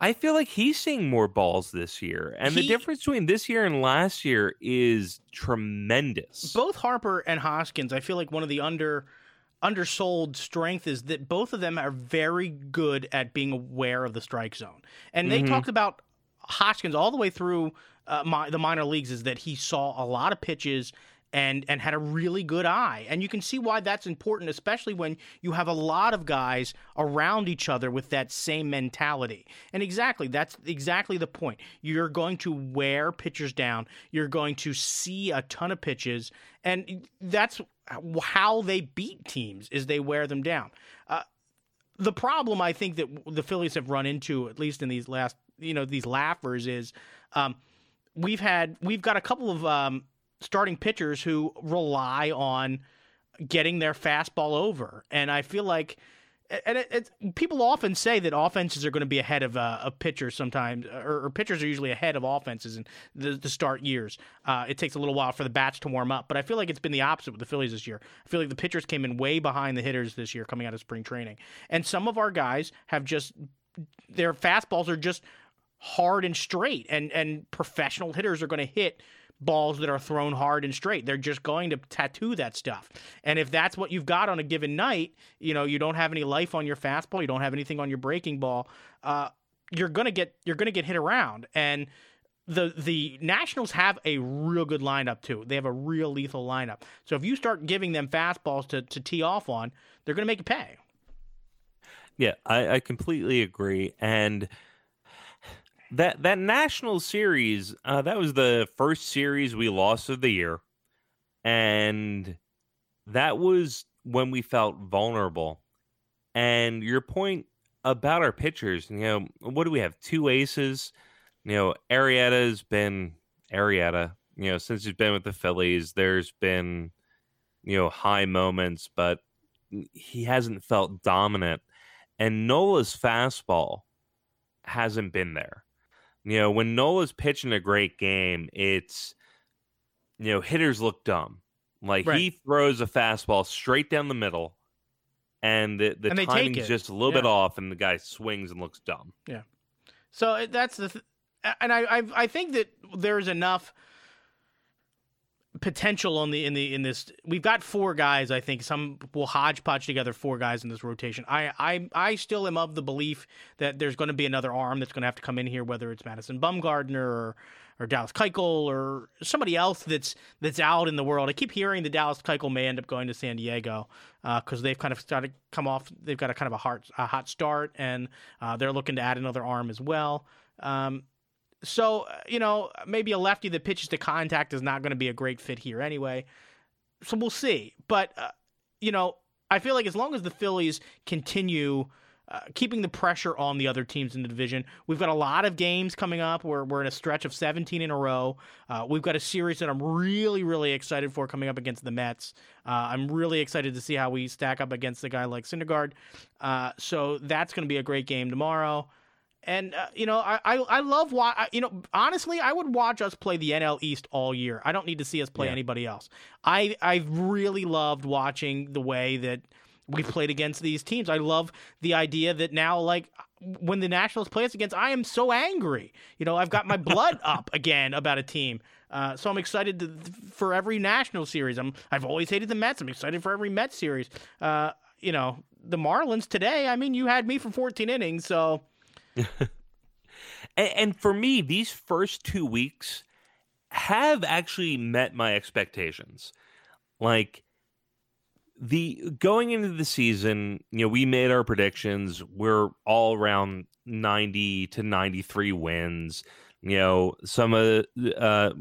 I feel like he's seeing more balls this year, and the difference between this year and last year is tremendous. Both Harper and Hoskins, I feel like one of the under undersold strength is that both of them are very good at being aware of the strike zone. And they Mhm. talked about Hoskins all the way through uh, mi- the minor leagues is that he saw a lot of pitches and and had a really good eye. And you can see why that's important especially when you have a lot of guys around each other with that same mentality. And exactly, that's exactly the point. You're going to wear pitchers down. You're going to see a ton of pitches and that's how they beat teams is they wear them down. Uh, the problem I think that the Phillies have run into, at least in these last, you know, these laughers, is um, we've had we've got a couple of um, starting pitchers who rely on getting their fastball over, and I feel like. And it, people often say that offenses are going to be ahead of uh, of pitchers sometimes, or, or pitchers are usually ahead of offenses in the, the start years. Uh, it takes a little while for the bats to warm up, but I feel like it's been the opposite with the Phillies this year. I feel like the pitchers came in way behind the hitters this year coming out of spring training, and some of our guys have just their fastballs are just hard and straight, and and professional hitters are going to hit balls that are thrown hard and straight. They're just going to tattoo that stuff. And if that's what you've got on a given night, you know, you don't have any life on your fastball, you don't have anything on your breaking ball, uh, you're gonna get you're gonna get hit around. And the the Nationals have a real good lineup too. They have a real lethal lineup. So if you start giving them fastballs to, to tee off on, they're gonna make you pay. Yeah, I, I completely agree. And that that national series, uh, that was the first series we lost of the year, and that was when we felt vulnerable. And your point about our pitchers, you know, what do we have? Two aces. You know, Arrieta's been Arrieta. You know, since he's been with the Phillies, there's been you know high moments, but he hasn't felt dominant and Nola's fastball hasn't been there. You know, when Nola's pitching a great game, it's you know, hitters look dumb. Like he throws a fastball straight down the middle and the, the And timing's just a little bit off and the guy swings and looks dumb. Yeah. So it- that's the, th- and I, I I think that there's enough potential on the in the in this. We've got four guys. I think some will hodgepodge together four guys in this rotation. I I I still am of the belief that there's going to be another arm that's going to have to come in here, whether it's Madison Bumgarner or or Dallas Keuchel or somebody else that's that's out in the world. I keep hearing the Dallas Keuchel may end up going to San Diego because they've kind of started come off. They've got a kind of a hot a hot start, and uh, they're looking to add another arm as well. Um, so uh, you know maybe a lefty that pitches to contact is not going to be a great fit here anyway. so we'll see. But uh, you know, I feel like as long as the Phillies continue uh, keeping the pressure on the other teams in the division. We've got a lot of games coming up. We're, we're in a stretch of 17 in a row. Uh, we've got a series that I'm really, really excited for coming up against the Mets. Uh, I'm really excited to see how we stack up against a guy like Syndergaard. Uh, so that's going to be a great game tomorrow. And uh, you know, I I, I love why you know honestly, I would watch us play the NL East all year. I don't need to see us play yeah. anybody else. I I really loved watching the way that we played against these teams. I love the idea that now, like, when the Nationals play us against, I am so angry. You know, I've got my blood up again about a team. Uh, so I'm excited to, for every national series. I'm I've always hated the Mets. I'm excited for every Mets series. Uh, you know, the Marlins today. I mean, you had me for 14 innings, so. and, and for me, these first two weeks have actually met my expectations. Like the going into the season, you know, we made our predictions. We're all around 90 to 93 wins. You know, some of a uh,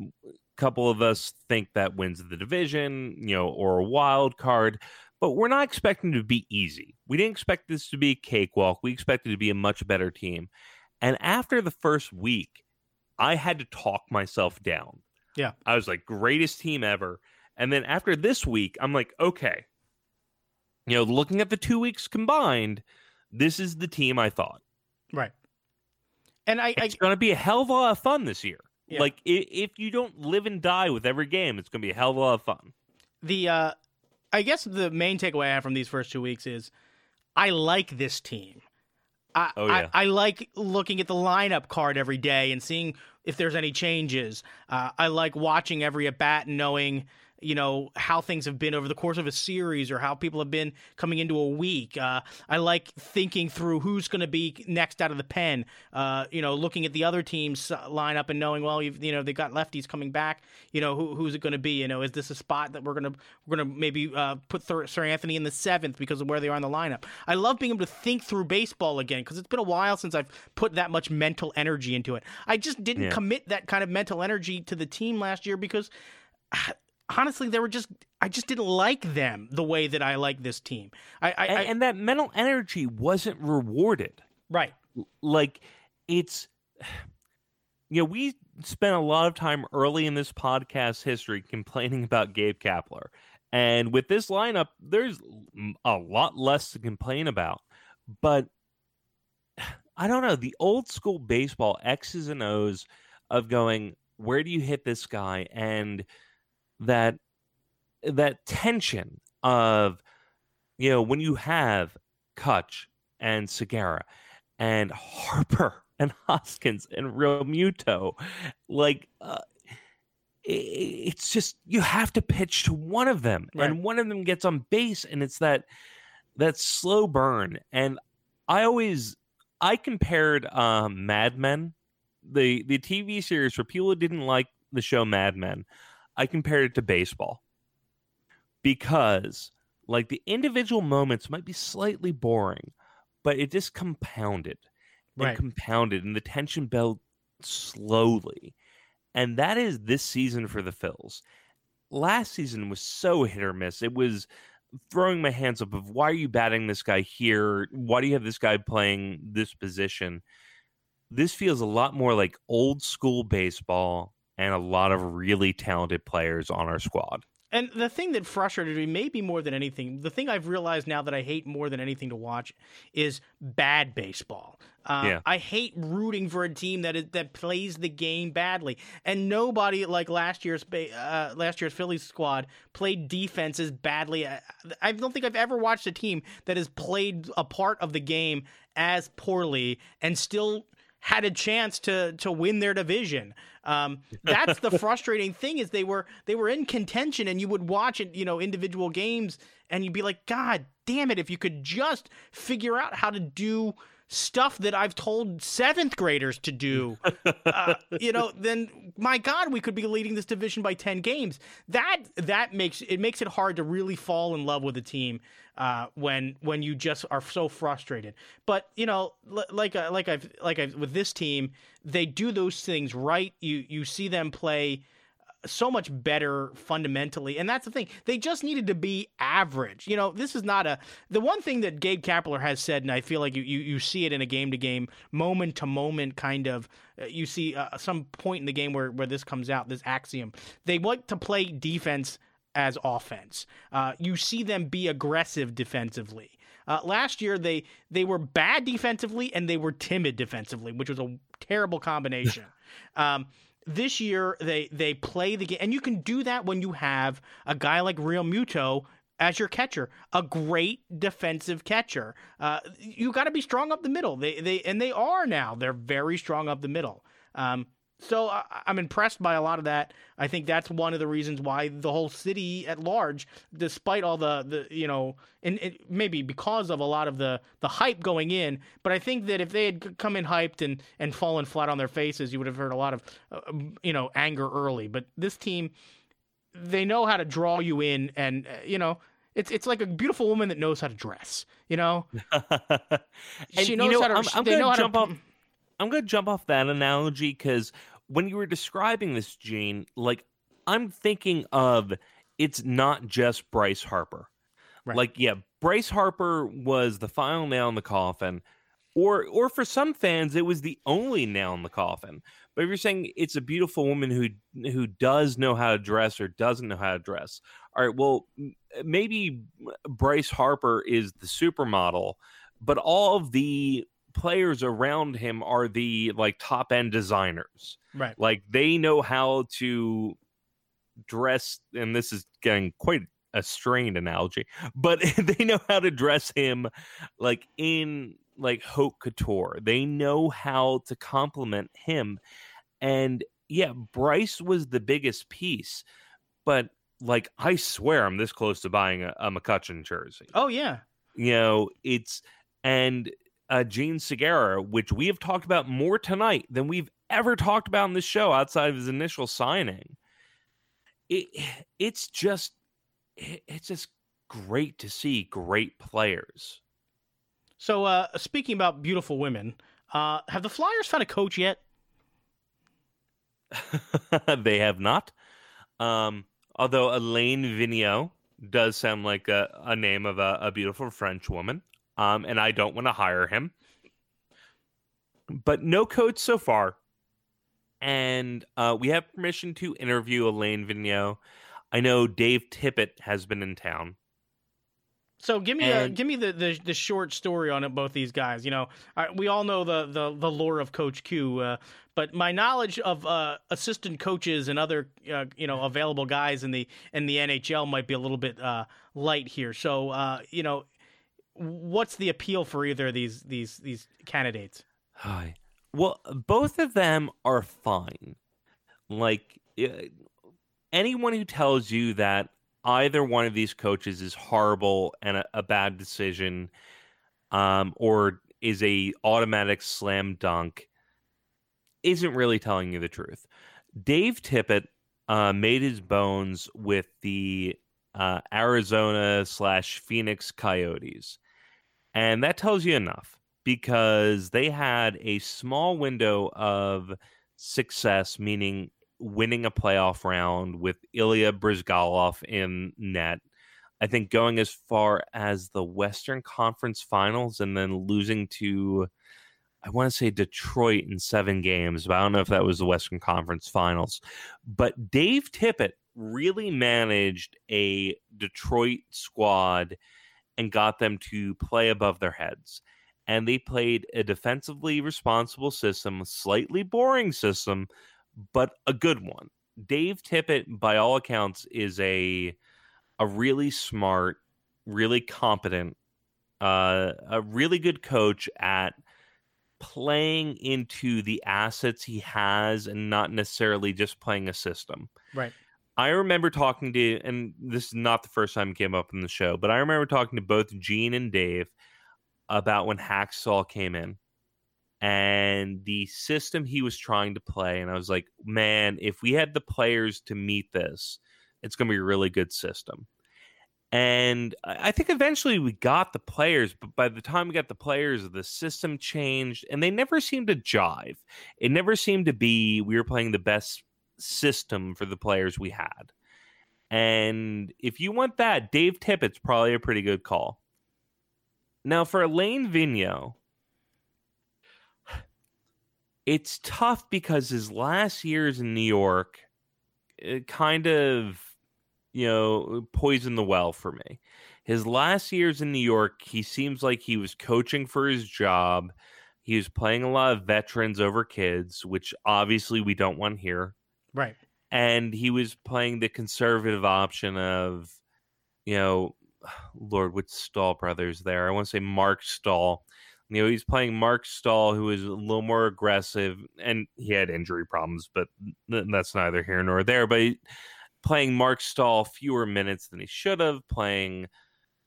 couple of us think that wins the division, you know, or a wild card, but we're not expecting to be easy. We didn't expect this to be a cakewalk. We expected to be a much better team. And after the first week, I had to talk myself down. Yeah. I was like, greatest team ever. And then after this week, I'm like, okay, you know, looking at the two weeks combined, this is the team I thought. Right. And I, it's going to be a hell of a lot of fun this year. Yeah. Like if you don't live and die with every game, it's going to be a hell of a lot of fun. The uh, I guess the main takeaway I have from these first two weeks is I like this team. I, oh, yeah. I, I, like looking at the lineup card every day and seeing if there's any changes. Uh, I like watching every at bat and knowing you know how things have been over the course of a series or how people have been coming into a week. Uh, I like thinking through who's going to be next out of the pen. Uh, you know, looking at the other teams lineup and knowing, well, you know, they've got lefties coming back. You know, who, who's it going to be? You know, is this a spot that we're gonna we're gonna maybe uh, put Seranthony in the seventh because of where they are in the lineup? I love being able to think through baseball again because it's been a while since I've put that much mental energy into it. I just didn't yeah. commit that kind of mental energy to the team last year because honestly, they were just I just didn't like them the way that I like this team. I, I, and, and that mental energy wasn't rewarded. Right. Like it's you know, we spent a lot of time early in this podcast history complaining about Gabe Kapler. And with this lineup, there's a lot less to complain about. But I don't know, the old school baseball X's and O's of going, where do you hit this guy? And that that tension of you know when you have Kutch and Segura and Harper and Hoskins and Realmuto, like uh, it's just you have to pitch to one of them, right. and one of them gets on base, and it's that that slow burn. And I always I compared um, Mad Men, the the TV series for people who didn't like the show Mad Men. I compared it to baseball because, like, the individual moments might be slightly boring, but it just compounded and right. compounded, and the tension built slowly. And that is this season for the Phils. Last season was so hit or miss. It was throwing my hands up of why are you batting this guy here? Why do you have this guy playing this position? This feels a lot more like old school baseball and a lot of really talented players on our squad. And the thing that frustrated me, maybe more than anything, the thing I've realized now that I hate more than anything to watch is bad baseball. Uh, yeah. I hate rooting for a team that is, that plays the game badly, and nobody like last year's uh, last year's Phillies squad played defense as badly. I don't think I've ever watched a team that has played a part of the game as poorly and still had a chance to to win their division. Um, that's the frustrating thing is they were they were in contention, and you would watch it, you know, individual games, and you'd be like, God damn it! If you could just figure out how to do stuff that I've told seventh graders to do, uh, you know, then my God, we could be leading this division by ten games. That that makes it makes it hard to really fall in love with a team uh, when when you just are so frustrated. But you know, like uh, like I've like I've with this team, they do those things right. You you see them play so much better fundamentally. And that's the thing. They just needed to be average. You know, this is not a the one thing that Gabe Kapler has said, and I feel like you you, you see it in a game to game, moment to moment kind of. Uh, you see uh, some point in the game where where this comes out, this axiom. They like to play defense as offense. Uh, you see them be aggressive defensively. Uh, last year they they were bad defensively and they were timid defensively, which was a terrible combination. um, this year they they play the game, and you can do that when you have a guy like Realmuto as your catcher, a great defensive catcher. Uh, you got to be strong up the middle. They they and they are now. They're very strong up the middle. Um, so I, am impressed by a lot of that. I think that's one of the reasons why the whole city at large, despite all the the you know, and, and, maybe because of a lot of the the hype going in, but I think that if they had come in hyped and and fallen flat on their faces, you would have heard a lot of uh, you know anger early. But this team, they know how to draw you in, and uh, you know. It's, it's like a beautiful woman that knows how to dress, you know. she knows you know, how to. I'm, I'm know how jump to. Off I'm going to jump off that analogy because when you were describing this, Gene, like I'm thinking of it's not just Bryce Harper. Right. Like, yeah, Bryce Harper was the final nail in the coffin, or or for some fans, it was the only nail in the coffin. But if you're saying it's a beautiful woman who who does know how to dress or doesn't know how to dress, all right, well, maybe Bryce Harper is the supermodel, but all of the players around him are the like top end designers. Right. Like they know how to dress and this is getting quite a strained analogy, but they know how to dress him like in like haute couture. They know how to compliment him. And yeah, Bryce was the biggest piece, but like I swear I'm this close to buying a, a McCutchen jersey. Oh yeah. You know, it's and uh, Jean Segura, which we have talked about more tonight than we've ever talked about in this show outside of his initial signing. It, it's just it, it's just great to see great players. So, uh, speaking about beautiful women, uh, have the Flyers found a coach yet? they have not. Um, although Alain Vigneault does sound like a, a name of a, a beautiful French woman um, and I don't want to hire him. But no coach so far. And uh, we have permission to interview Alain Vigneault. I know Dave Tippett has been in town. So give me and, a, give me the, the, the short story on it, both these guys. You know, I, we all know the the, the lore of Coach Q, uh, but my knowledge of uh, assistant coaches and other uh, you know available guys in the in the NHL might be a little bit uh, light here. So uh, you know, what's the appeal for either of these these these candidates? Hi. Well, both of them are fine. Like anyone who tells you that either one of these coaches is horrible and a, a bad decision, um, or is a automatic slam dunk, isn't really telling you the truth. Dave Tippett uh, made his bones with the uh, Arizona slash Phoenix Coyotes. And that tells you enough because they had a small window of success, meaning winning a playoff round with Ilya Bryzgalov in net. I think going as far as the Western Conference Finals and then losing to, I want to say Detroit in seven games, but I don't know if that was the Western Conference Finals. But Dave Tippett really managed a Detroit squad and got them to play above their heads. And they played a defensively responsible system, slightly boring system, but a good one. Dave Tippett, by all accounts, is a a really smart, really competent, uh, a really good coach at playing into the assets he has and not necessarily just playing a system. Right. I remember talking to, and this is not the first time it came up in the show, but I remember talking to both Gene and Dave about when Hacksaw came in and the system he was trying to play. And I was like, man, if we had the players to meet this, it's going to be a really good system. And I think eventually we got the players, but by the time we got the players, the system changed and they never seemed to jive. It never seemed to be we were playing the best system for the players we had. And if you want that, Dave Tippett's probably a pretty good call. Now, for Alain Vigneault, it's tough because his last years in New York it kind of, you know, poisoned the well for me. His last years in New York, he seems like he was coaching for his job. He was playing a lot of veterans over kids, which obviously we don't want here. Right. And he was playing the conservative option of, you know, Lord, which Staal brothers there? I want to say Marc Staal. You know, he's playing Marc Staal, who is a little more aggressive, and he had injury problems, but that's neither here nor there. But he, playing Marc Staal fewer minutes than he should have, playing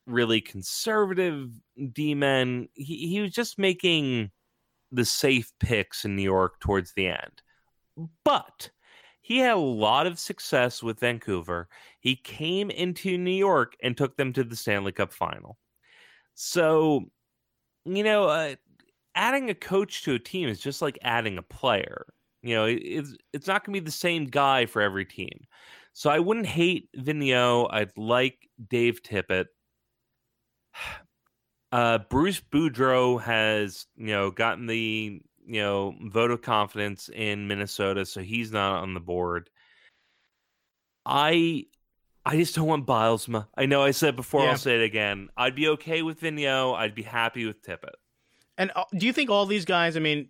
really conservative D men. He, he was just making the safe picks in New York towards the end. But he had a lot of success with Vancouver. He came into New York and took them to the Stanley Cup final. So, you know, uh, adding a coach to a team is just like adding a player. You know, it's it's not going to be the same guy for every team. So I wouldn't hate Vigneault. I'd like Dave Tippett. Uh, Bruce Boudreau has, you know, gotten the, you know, vote of confidence in Minnesota, so he's not on the board. I I just don't want Bylsma. I know I said before, yeah. I'll say it again. I'd be okay with Vigneault. I'd be happy with Tippett. And uh, do you think all these guys, I mean,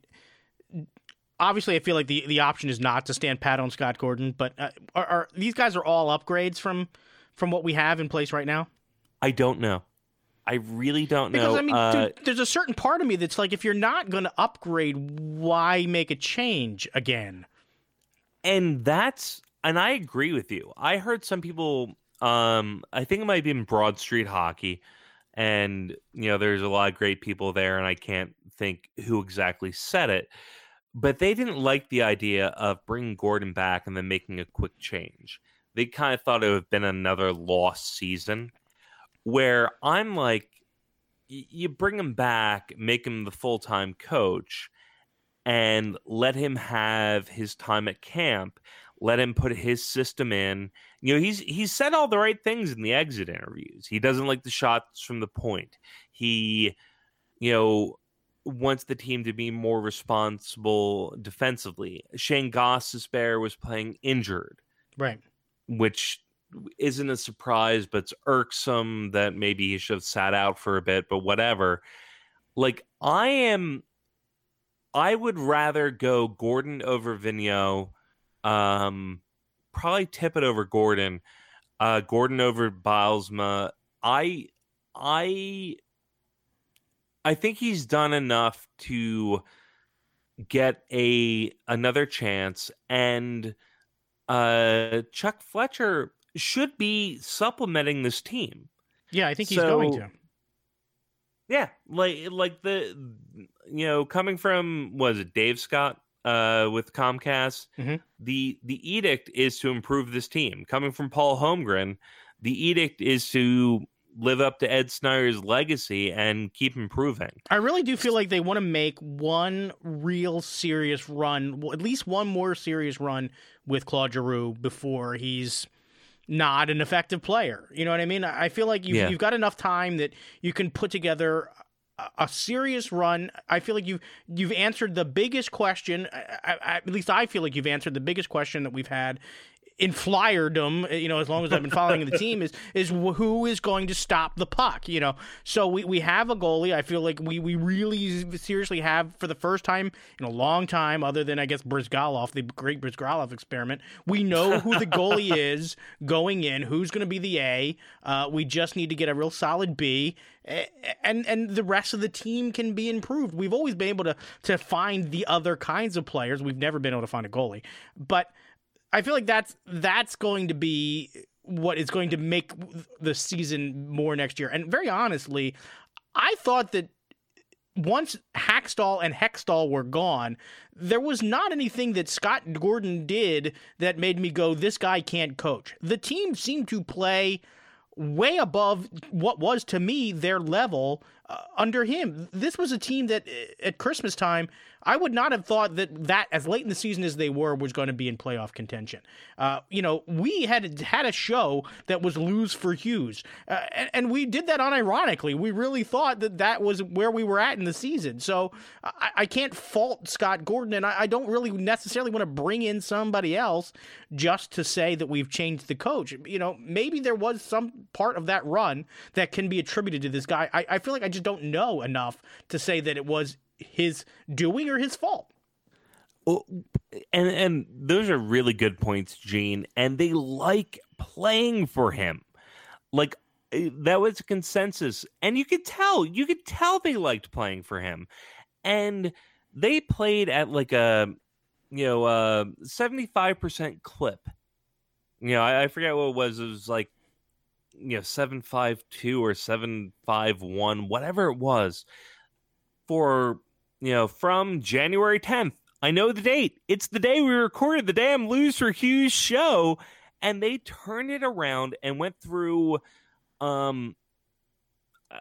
obviously I feel like the, the option is not to stand pat on Scott Gordon, but uh, are, are these guys are all upgrades from from what we have in place right now? I don't know. I really don't know. because. I mean, uh, dude, there's a certain part of me that's like, if you're not going to upgrade, why make a change again? And that's, and I agree with you. I heard some people, um, I think it might be in Broad Street Hockey, and you know, there's a lot of great people there, and I can't think who exactly said it, but they didn't like the idea of bringing Gordon back and then making a quick change. They kind of thought it would have been another lost season where I'm like, you bring him back, make him the full time coach, and let him have his time at camp. Let him put his system in. You know, he's he's said all the right things in the exit interviews. He doesn't like the shots from the point. He, you know, wants the team to be more responsible defensively. Shane Gostisbehere was playing injured, right? Which isn't a surprise, but it's irksome that maybe he should have sat out for a bit, but whatever. Like, I am, I would rather go Gordon over Vigneault, um, probably Tippett over Gordon, uh, Gordon over Bylsma. I, I, I think he's done enough to get a another chance and uh Chuck Fletcher should be supplementing this team. Yeah, I think he's so, going to. Yeah, like like the you know coming from was it Dave Scott uh with Comcast mm-hmm. the the edict is to improve this team coming from Paul Holmgren the edict is to live up to Ed Snider's legacy and keep improving. I really do feel like they want to make one real serious run, at least one more serious run with Claude Giroux before he's not an effective player. You know what I mean? I feel like you've, yeah. you've got enough time that you can put together a, serious run. I feel like you've you've answered the biggest question. I, I, at least I feel like you've answered the biggest question that we've had in flyerdom, you know, as long as I've been following the team, is is who is going to stop the puck, you know. So we, we have a goalie. I feel like we, we really seriously have for the first time in a long time, other than I guess Bryzgalov, the great Bryzgalov experiment. We know who the goalie is going in, who's going to be the A. Uh, we just need to get a real solid B, and and the rest of the team can be improved. We've always been able to to find the other kinds of players. We've never been able to find a goalie, but I feel like that's that's going to be what is going to make the season more next year. And very honestly, I thought that once Hakstol and Hextall were gone, there was not anything that Scott Gordon did that made me go, this guy can't coach. The team seemed to play way above what was to me their level under him. This was a team that uh, at Christmas time I would not have thought that that as late in the season as they were was going to be in playoff contention. Uh, you know, we had had a show that was lose for Hughes, uh, and, and, we did that unironically. We really thought that that was where we were at in the season. So I, I can't fault Scott Gordon, and I, I don't really necessarily want to bring in somebody else just to say that we've changed the coach. You know, maybe there was some part of that run that can be attributed to this guy. I, I feel like I just don't know enough to say that it was his doing or his fault. Well, and and those are really good points, Gene. And they like playing for him. Like eh, that was a consensus, and you could tell. You could tell they liked playing for him, and they played at like a you know seventy five percent clip. You know, I, I forget what it was. It was like you know seven five two or seven five one, whatever it was, for you know, from January 10th. I know the date. It's the day we recorded the damn Lose for Hughes show. And they turned it around and went through um uh,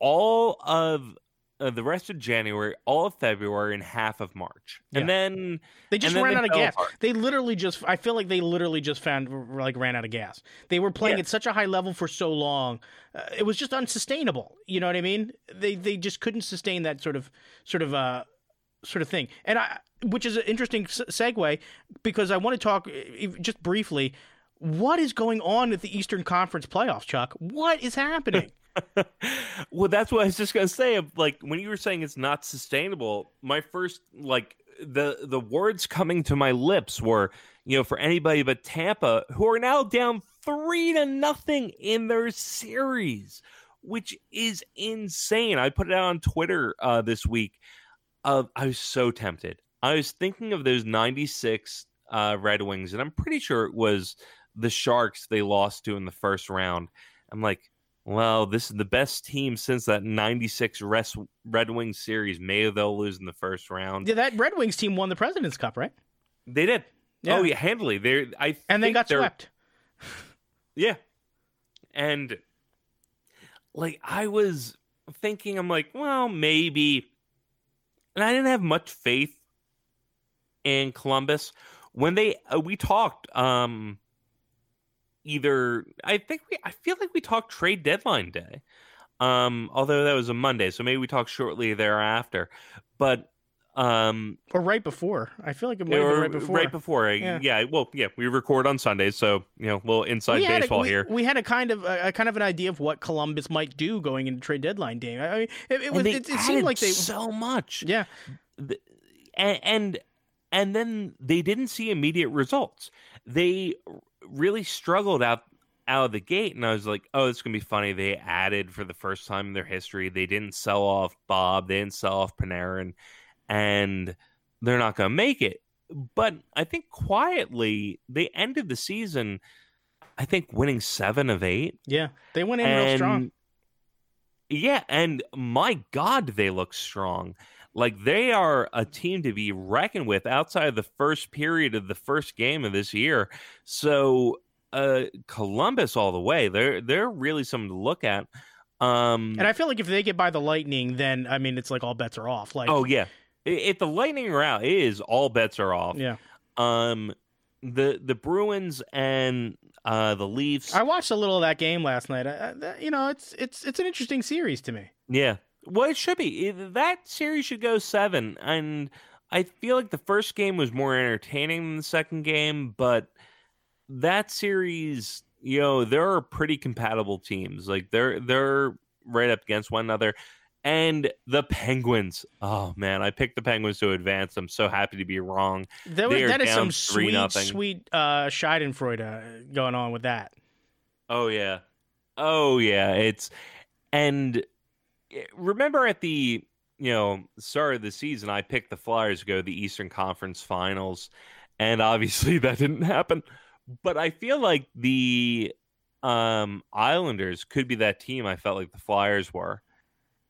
all of uh, the rest of January, all of February, and half of March, yeah. and then they just ran out of gas. Apart. They literally just, I feel like they literally just found like ran out of gas. They were playing yeah. at such a high level for so long, uh, it was just unsustainable. You know what I mean? They they just couldn't sustain that sort of sort of uh sort of thing. And I, which is an interesting segue because I want to talk just briefly. What is going on at the Eastern Conference playoffs, Chuck? What is happening? well, that's what I was just gonna say. Like when you were saying it's not sustainable, my first like the the words coming to my lips were, you know, for anybody but Tampa, who are now down three to nothing in their series, which is insane. I put it out on Twitter uh, this week. Uh, I was so tempted. I was thinking of those '96 uh, Red Wings, and I'm pretty sure it was the Sharks they lost to in the first round. I'm like, well, this is the best team since that 96 Red Wings series. Maybe they'll lose in the first round. Yeah, that Red Wings team won the President's Cup, right? They did. Yeah. Oh, yeah, handily. They I And they got swept. Yeah. And like I was thinking I'm like, well, maybe and I didn't have much faith in Columbus when they uh, we talked um either I think we I feel like we talked trade deadline day. Um, although that was a Monday, so maybe we talked shortly thereafter. But um, or right before. I feel like it might have right before. Right before. Yeah. yeah. Well, yeah. We record on Sundays, so you know, a little inside baseball a, we, here. We had a kind of a, a, kind of an idea of what Columbus might do going into trade deadline day. I mean, it, it was. It, it seemed like they so much. Yeah. And, and and then they didn't see immediate results. They really struggled out out of the gate, and I was like, "Oh, it's gonna be funny." They added for the first time in their history. They didn't sell off Bob. They didn't sell off Panarin, and they're not gonna make it. But I think quietly they ended the season. I think winning seven of eight. Yeah, they went in and, real strong. Yeah, and my God, they look strong. Like they are a team to be reckoned with outside of the first period of the first game of this year. So uh Columbus all the way. They're they're really something to look at. Um And I feel like if they get by the Lightning, then I mean it's like all bets are off. Like Oh yeah. If the Lightning are out, it is all bets are off. Yeah. Um the the Bruins and uh the Leafs. I watched a little of that game last night. I, I, you know, it's it's it's an interesting series to me. Yeah. Well, it should be. That series should go seven. And I feel like the first game was more entertaining than the second game, but that series, you know, there are pretty compatible teams. Like they're they're right up against one another. And the Penguins. Oh man, I picked the Penguins to advance. I'm so happy to be wrong. That, was, that is some sweet, nothing. sweet uh, Schadenfreude uh, going on with that. Oh yeah, oh yeah. It's and remember at the you know start of the season, I picked the Flyers to go to the Eastern Conference Finals, and obviously that didn't happen. But I feel like the um, Islanders could be that team. I felt like the Flyers were,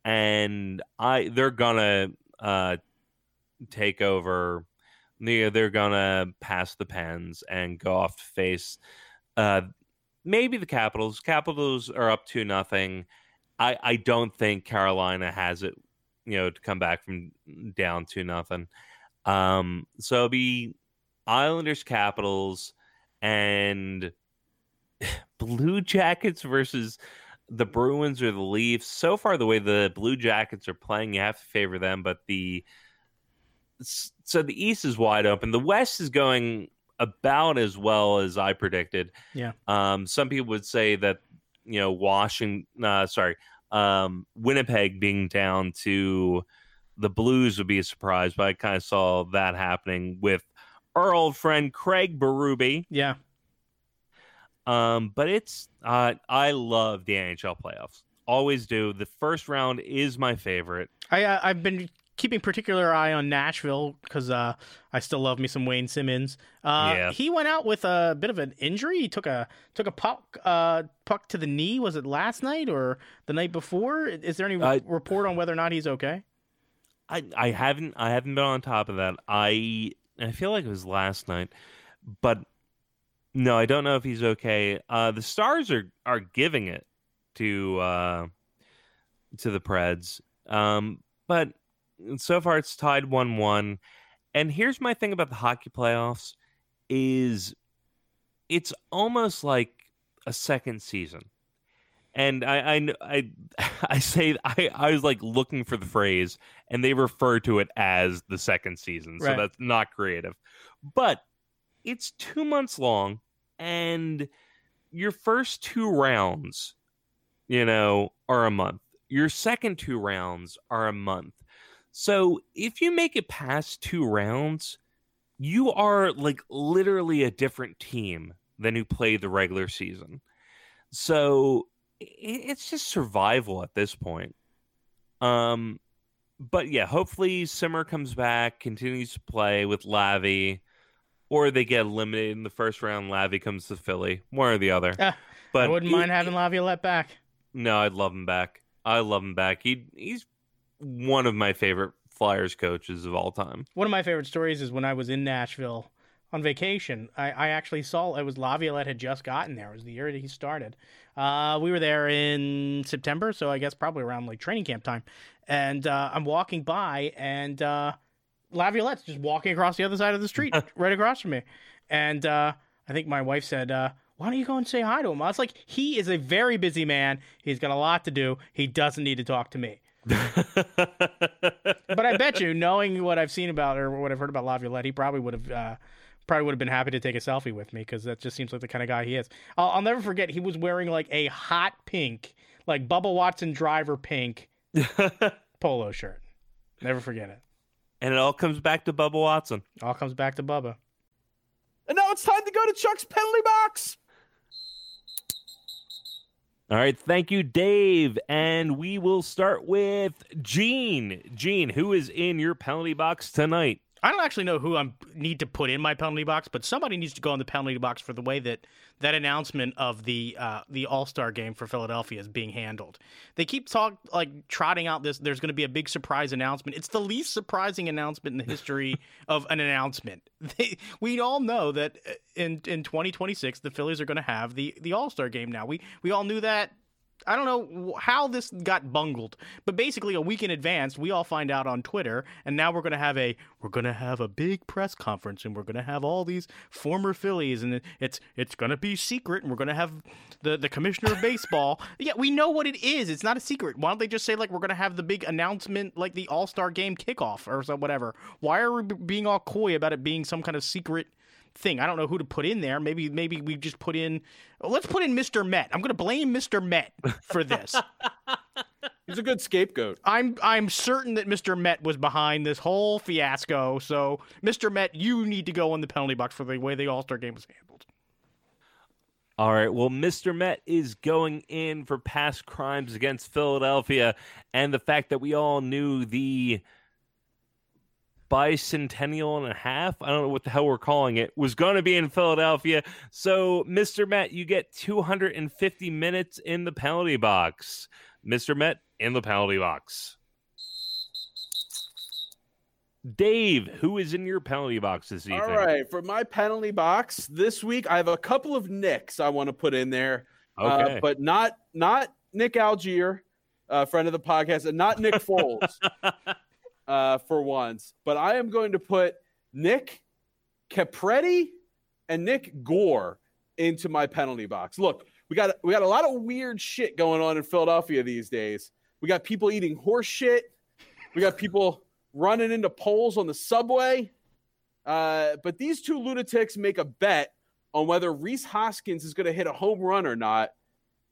and I they're gonna uh, take over. They're, they're gonna pass the pens and go off to face uh, maybe the Capitals. Capitals are up to nothing I, I don't think Carolina has it, you know, to come back from down to nothing. Um, so it'll be Islanders, Capitals, and Blue Jackets versus the Bruins or the Leafs. So far, the way the Blue Jackets are playing, you have to favor them. But the so the East is wide open. The West is going about as well as I predicted. Yeah. Um, some people would say that you know Washington, uh, sorry, um, Winnipeg being down to the Blues would be a surprise, but I kind of saw that happening with our old friend Craig Berube. Yeah. Um, but it's uh, I love the NHL playoffs. Always do. The first round is my favorite. I uh, I've been keeping particular eye on Nashville because uh, I still love me some Wayne Simmonds. Uh, Yeah. He went out with a bit of an injury. He took a took a puck uh, puck to the knee. Was it last night or the night before? Is there any I- report on whether or not he's okay? I, I haven't I haven't been on top of that. I I feel like it was last night, but no, I don't know if he's okay. Uh, the Stars are are giving it to uh, to the Preds, um, but so far it's tied one one. And here's my thing about the hockey playoffs: is it's almost like a second season. And I, I, I, I say I, I was like looking for the phrase, and they refer to it as the second season. So Right. that's not creative. But it's two months long, and your first two rounds, you know, are a month. Your second two rounds are a month. So if you make it past two rounds, you are like literally a different team than who played the regular season. So it's just survival at this point. Um, but yeah, hopefully Simmer comes back, continues to play with Lavi, or they get eliminated in the first round. Lavi comes to Philly, one or the other. Ah, but I wouldn't mind having Laviolette back. no, I'd love him back. I love him back. He he's one of my favorite Flyers coaches of all time. One of my favorite stories is when I was in Nashville on vacation. I, I actually saw it was Laviolette had just gotten there. It was the year that he started. Uh, we were there in September, so I guess probably around like training camp time. And uh, I'm walking by, and uh, Laviolette's just walking across the other side of the street, right across from me. And uh, I think my wife said, uh, "Why don't you go and say hi to him?" I was like, "He is a very busy man. He's got a lot to do. He doesn't need to talk to me." but I bet you, knowing what I've seen about or what I've heard about Laviolette, he probably would have uh, probably would have been happy to take a selfie with me because that just seems like the kind of guy he is. I'll, I'll never forget he was wearing like a hot pink, like Bubba Watson driver pink polo shirt. Never forget it. and it all comes back to Bubba Watson. All comes back to Bubba. And now it's time to go to Chuck's penalty box. All right, thank you, Dave. And we will start with Gene. Gene, who is in your penalty box tonight? I don't actually know who I need to put in my penalty box, but somebody needs to go in the penalty box for the way that that announcement of the uh, the All Star game for Philadelphia is being handled. They keep talk like trotting out this. There's going to be a big surprise announcement. It's the least surprising announcement in the history of an announcement. They, we all know that uh, in in 2026 the Phillies are going to have the the All Star game. Now we we all knew that I don't know how this got bungled, but basically a week in advance, we all find out on Twitter, and now we're gonna have a we're gonna have a big press conference, and we're gonna have all these former Phillies, and it's it's gonna be secret, and we're gonna have the the commissioner of baseball. yeah, we know what it is. It's not a secret. Why don't they just say like we're gonna have the big announcement, like the All Star Game kickoff or so whatever? Why are we being all coy about it being some kind of secret? Thing. I don't know who to put in there. Maybe maybe we just put in let's put in Mr. Met. I'm going to blame Mr. Met for this. He's a good scapegoat. I'm I'm certain that Mr. Met was behind this whole fiasco. So, Mr. Met, you need to go in the penalty box for the way the All-Star game was handled. All right. Well, Mr. Met is going in for past crimes against Philadelphia and the fact that we all knew the bicentennial and a half, I don't know what the hell we're calling it, was going to be in Philadelphia. So, Mr. Met, you get 250 minutes in the penalty box. Mr. Met in the penalty box. Dave, who is in your penalty box this evening? All right, for my penalty box this week, I have a couple of nicks I want to put in there, uh, but not not Nick Algier, uh, friend of the podcast, and not Nick Foles uh, for once. But I am going to put Nick Capretti and Nick Gore into my penalty box. Look, we got we got a lot of weird shit going on in Philadelphia these days. We got people eating horse shit. We got people running into poles on the subway. Uh, but these two lunatics make a bet on whether Rhys Hoskins is going to hit a home run or not.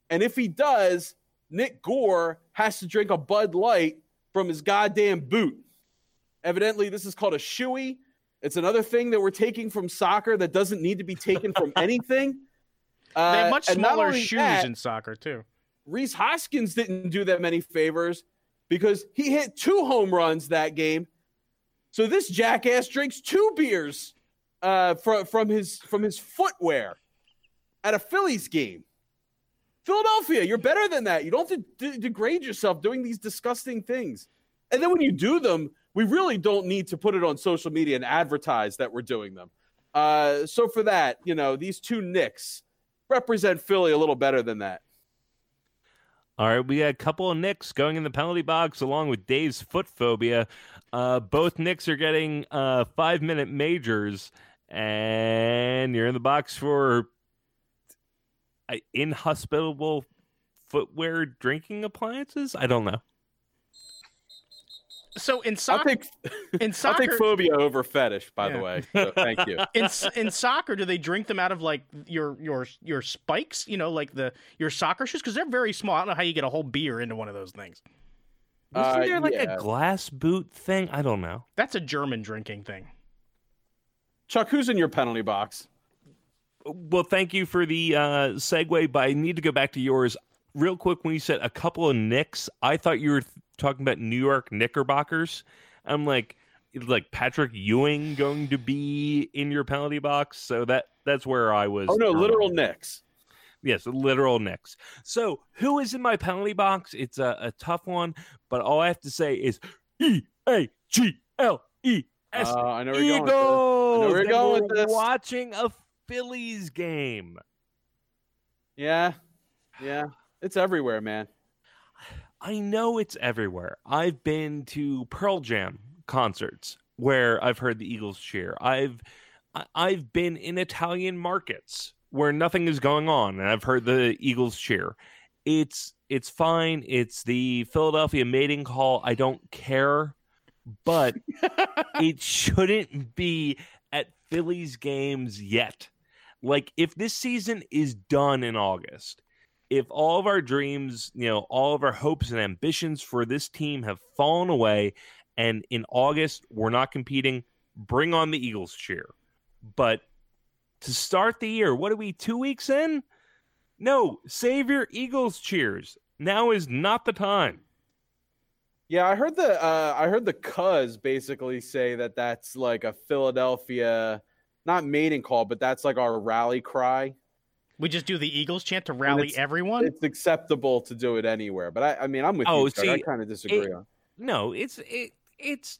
And if he does, Nick Gore has to drink a Bud Light from his goddamn boot. Evidently, this is called a shoey. It's another thing that we're taking from soccer that doesn't need to be taken from anything. Uh, they have much smaller shoes that, in soccer, too. Rhys Hoskins didn't do them any favors because he hit two home runs that game. So this jackass drinks two beers uh, from from his from his footwear at a Phillies game. Philadelphia, you're better than that. You don't have to de- degrade yourself doing these disgusting things. And then when you do them, we really don't need to put it on social media and advertise that we're doing them. Uh, so for that, you know, these two Knicks represent Philly a little better than that. All right, we got a couple of Knicks going in the penalty box along with Dave's foot phobia. Uh, both Knicks are getting uh, five minute majors, and you're in the box for inhospitable footwear drinking appliances. I don't know. So in soccer, I'll take, in soccer, I'll take phobia over fetish. By yeah. the way, so thank you. In in soccer, do they drink them out of like your your your spikes? You know, like the your soccer shoes because they're very small. I don't know how you get a whole beer into one of those things. Isn't uh, there like yeah. a glass boot thing? I don't know. That's a German drinking thing. Chuck, who's in your penalty box? Well, thank you for the uh, segue, but I need to go back to yours real quick. When you said a couple of nicks, I thought you were talking about New York Knickerbockers. I'm like, like Patrick Ewing going to be in your penalty box. So that that's where I was. Oh no, literal Knicks. Yes, literal Knicks. So who is in my penalty box? It's a, a tough one, but all I have to say is E A G L E S. Uh, I know where you're going. This. going with this. Watching a Phillies game. Yeah, yeah, it's everywhere, man. I know it's everywhere. I've been to Pearl Jam concerts where I've heard the Eagles cheer. I've I've been in Italian markets where nothing is going on and I've heard the Eagles cheer. It's it's fine. It's the Philadelphia mating call. I don't care, but it shouldn't be at Phillies games yet. Like if this season is done in August if all of our dreams, you know, all of our hopes and ambitions for this team have fallen away, and in August we're not competing, bring on the Eagles cheer. But to start the year, what are we, two weeks in? No, save your Eagles cheers. Now is not the time. Yeah, I heard the uh, I heard the Cuz basically say that that's like a Philadelphia, not mating call, but that's like our rally cry we just do the Eagles chant to rally it's, everyone. It's acceptable to do it anywhere, but I, I mean, I'm with oh, you. See, I kind of disagree it, on. No, it's it, it's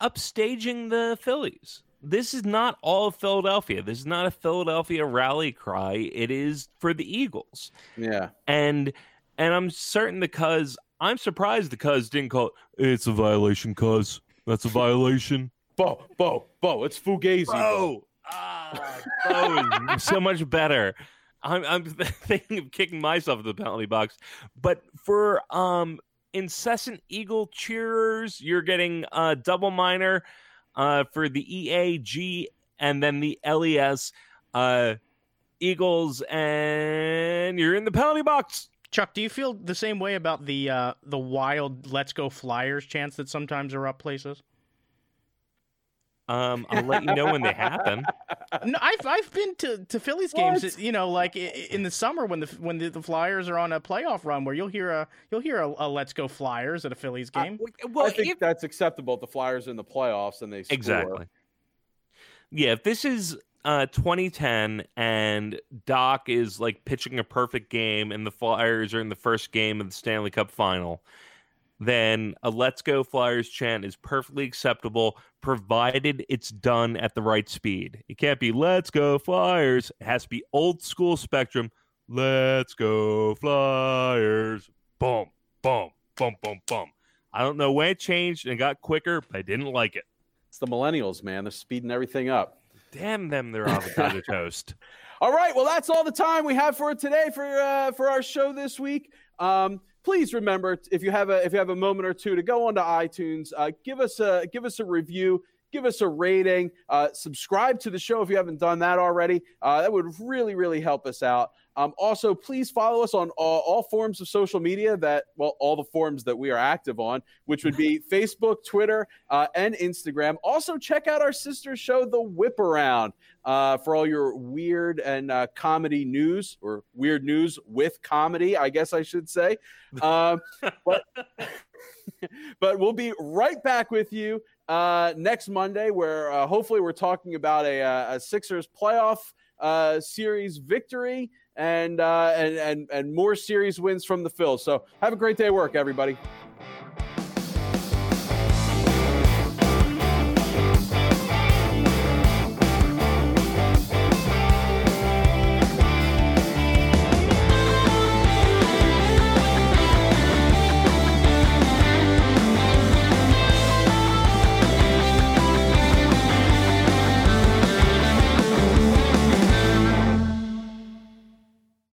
upstaging the Phillies. This is not all of Philadelphia. This is not a Philadelphia rally cry. It is for the Eagles. Yeah, and and I'm certain the Cuz. I'm surprised the Cuz didn't call it. It's a violation, Cuz. That's a violation. Bo, Bo, Bo. It's Fugazi. Bo. Ah, so much better. I'm, I'm thinking of kicking myself in the penalty box. But for um, incessant Eagle cheerers, you're getting a double minor uh, for the EAG and then the LES uh, Eagles, and you're in the penalty box. Chuck, do you feel the same way about the uh, the wild "Let's Go Flyers" chants that sometimes are up places? Um, I'll let you know when they happen. No, I've I've been to, to Phillies games. What? You know, like in the summer when the when the, the, Flyers are on a playoff run, where you'll hear a you'll hear a, a "Let's Go Flyers" at a Phillies game. Uh, well, I think if, that's acceptable. If the Flyers in the playoffs and they score. exactly. Yeah, if this is uh, 2010 and Doc is like pitching a perfect game, and the Flyers are in the first game of the Stanley Cup Final then a Let's Go Flyers chant is perfectly acceptable, provided it's done at the right speed. It can't be Let's Go Flyers. It has to be old school spectrum. Let's go Flyers. Boom. boom, boom, boom, boom. I don't know when it changed and got quicker, but I didn't like it. It's the millennials, man. They're speeding everything up. Damn them, they're avocado toast. All right, well, that's all the time we have for today for uh, for our show this week. Um, please remember if you have a if you have a moment or two to go onto iTunes, uh, give us a give us a review give us a rating, uh, subscribe to the show if you haven't done that already. Uh, that would really, really help us out. Um, also, please follow us on all, all, forms of social media that, well, all the forms that we are active on, which would be Facebook, Twitter, uh, and Instagram. Also, check out our sister show, The Whip Around, uh, for all your weird and uh, comedy news or weird news with comedy, I guess I should say. Um, but, but we'll be right back with you uh, next Monday, where uh, hopefully we're talking about a, uh, a Sixers playoff uh, series victory and, uh, and and and more series wins from the Phils. So have a great day at work, everybody.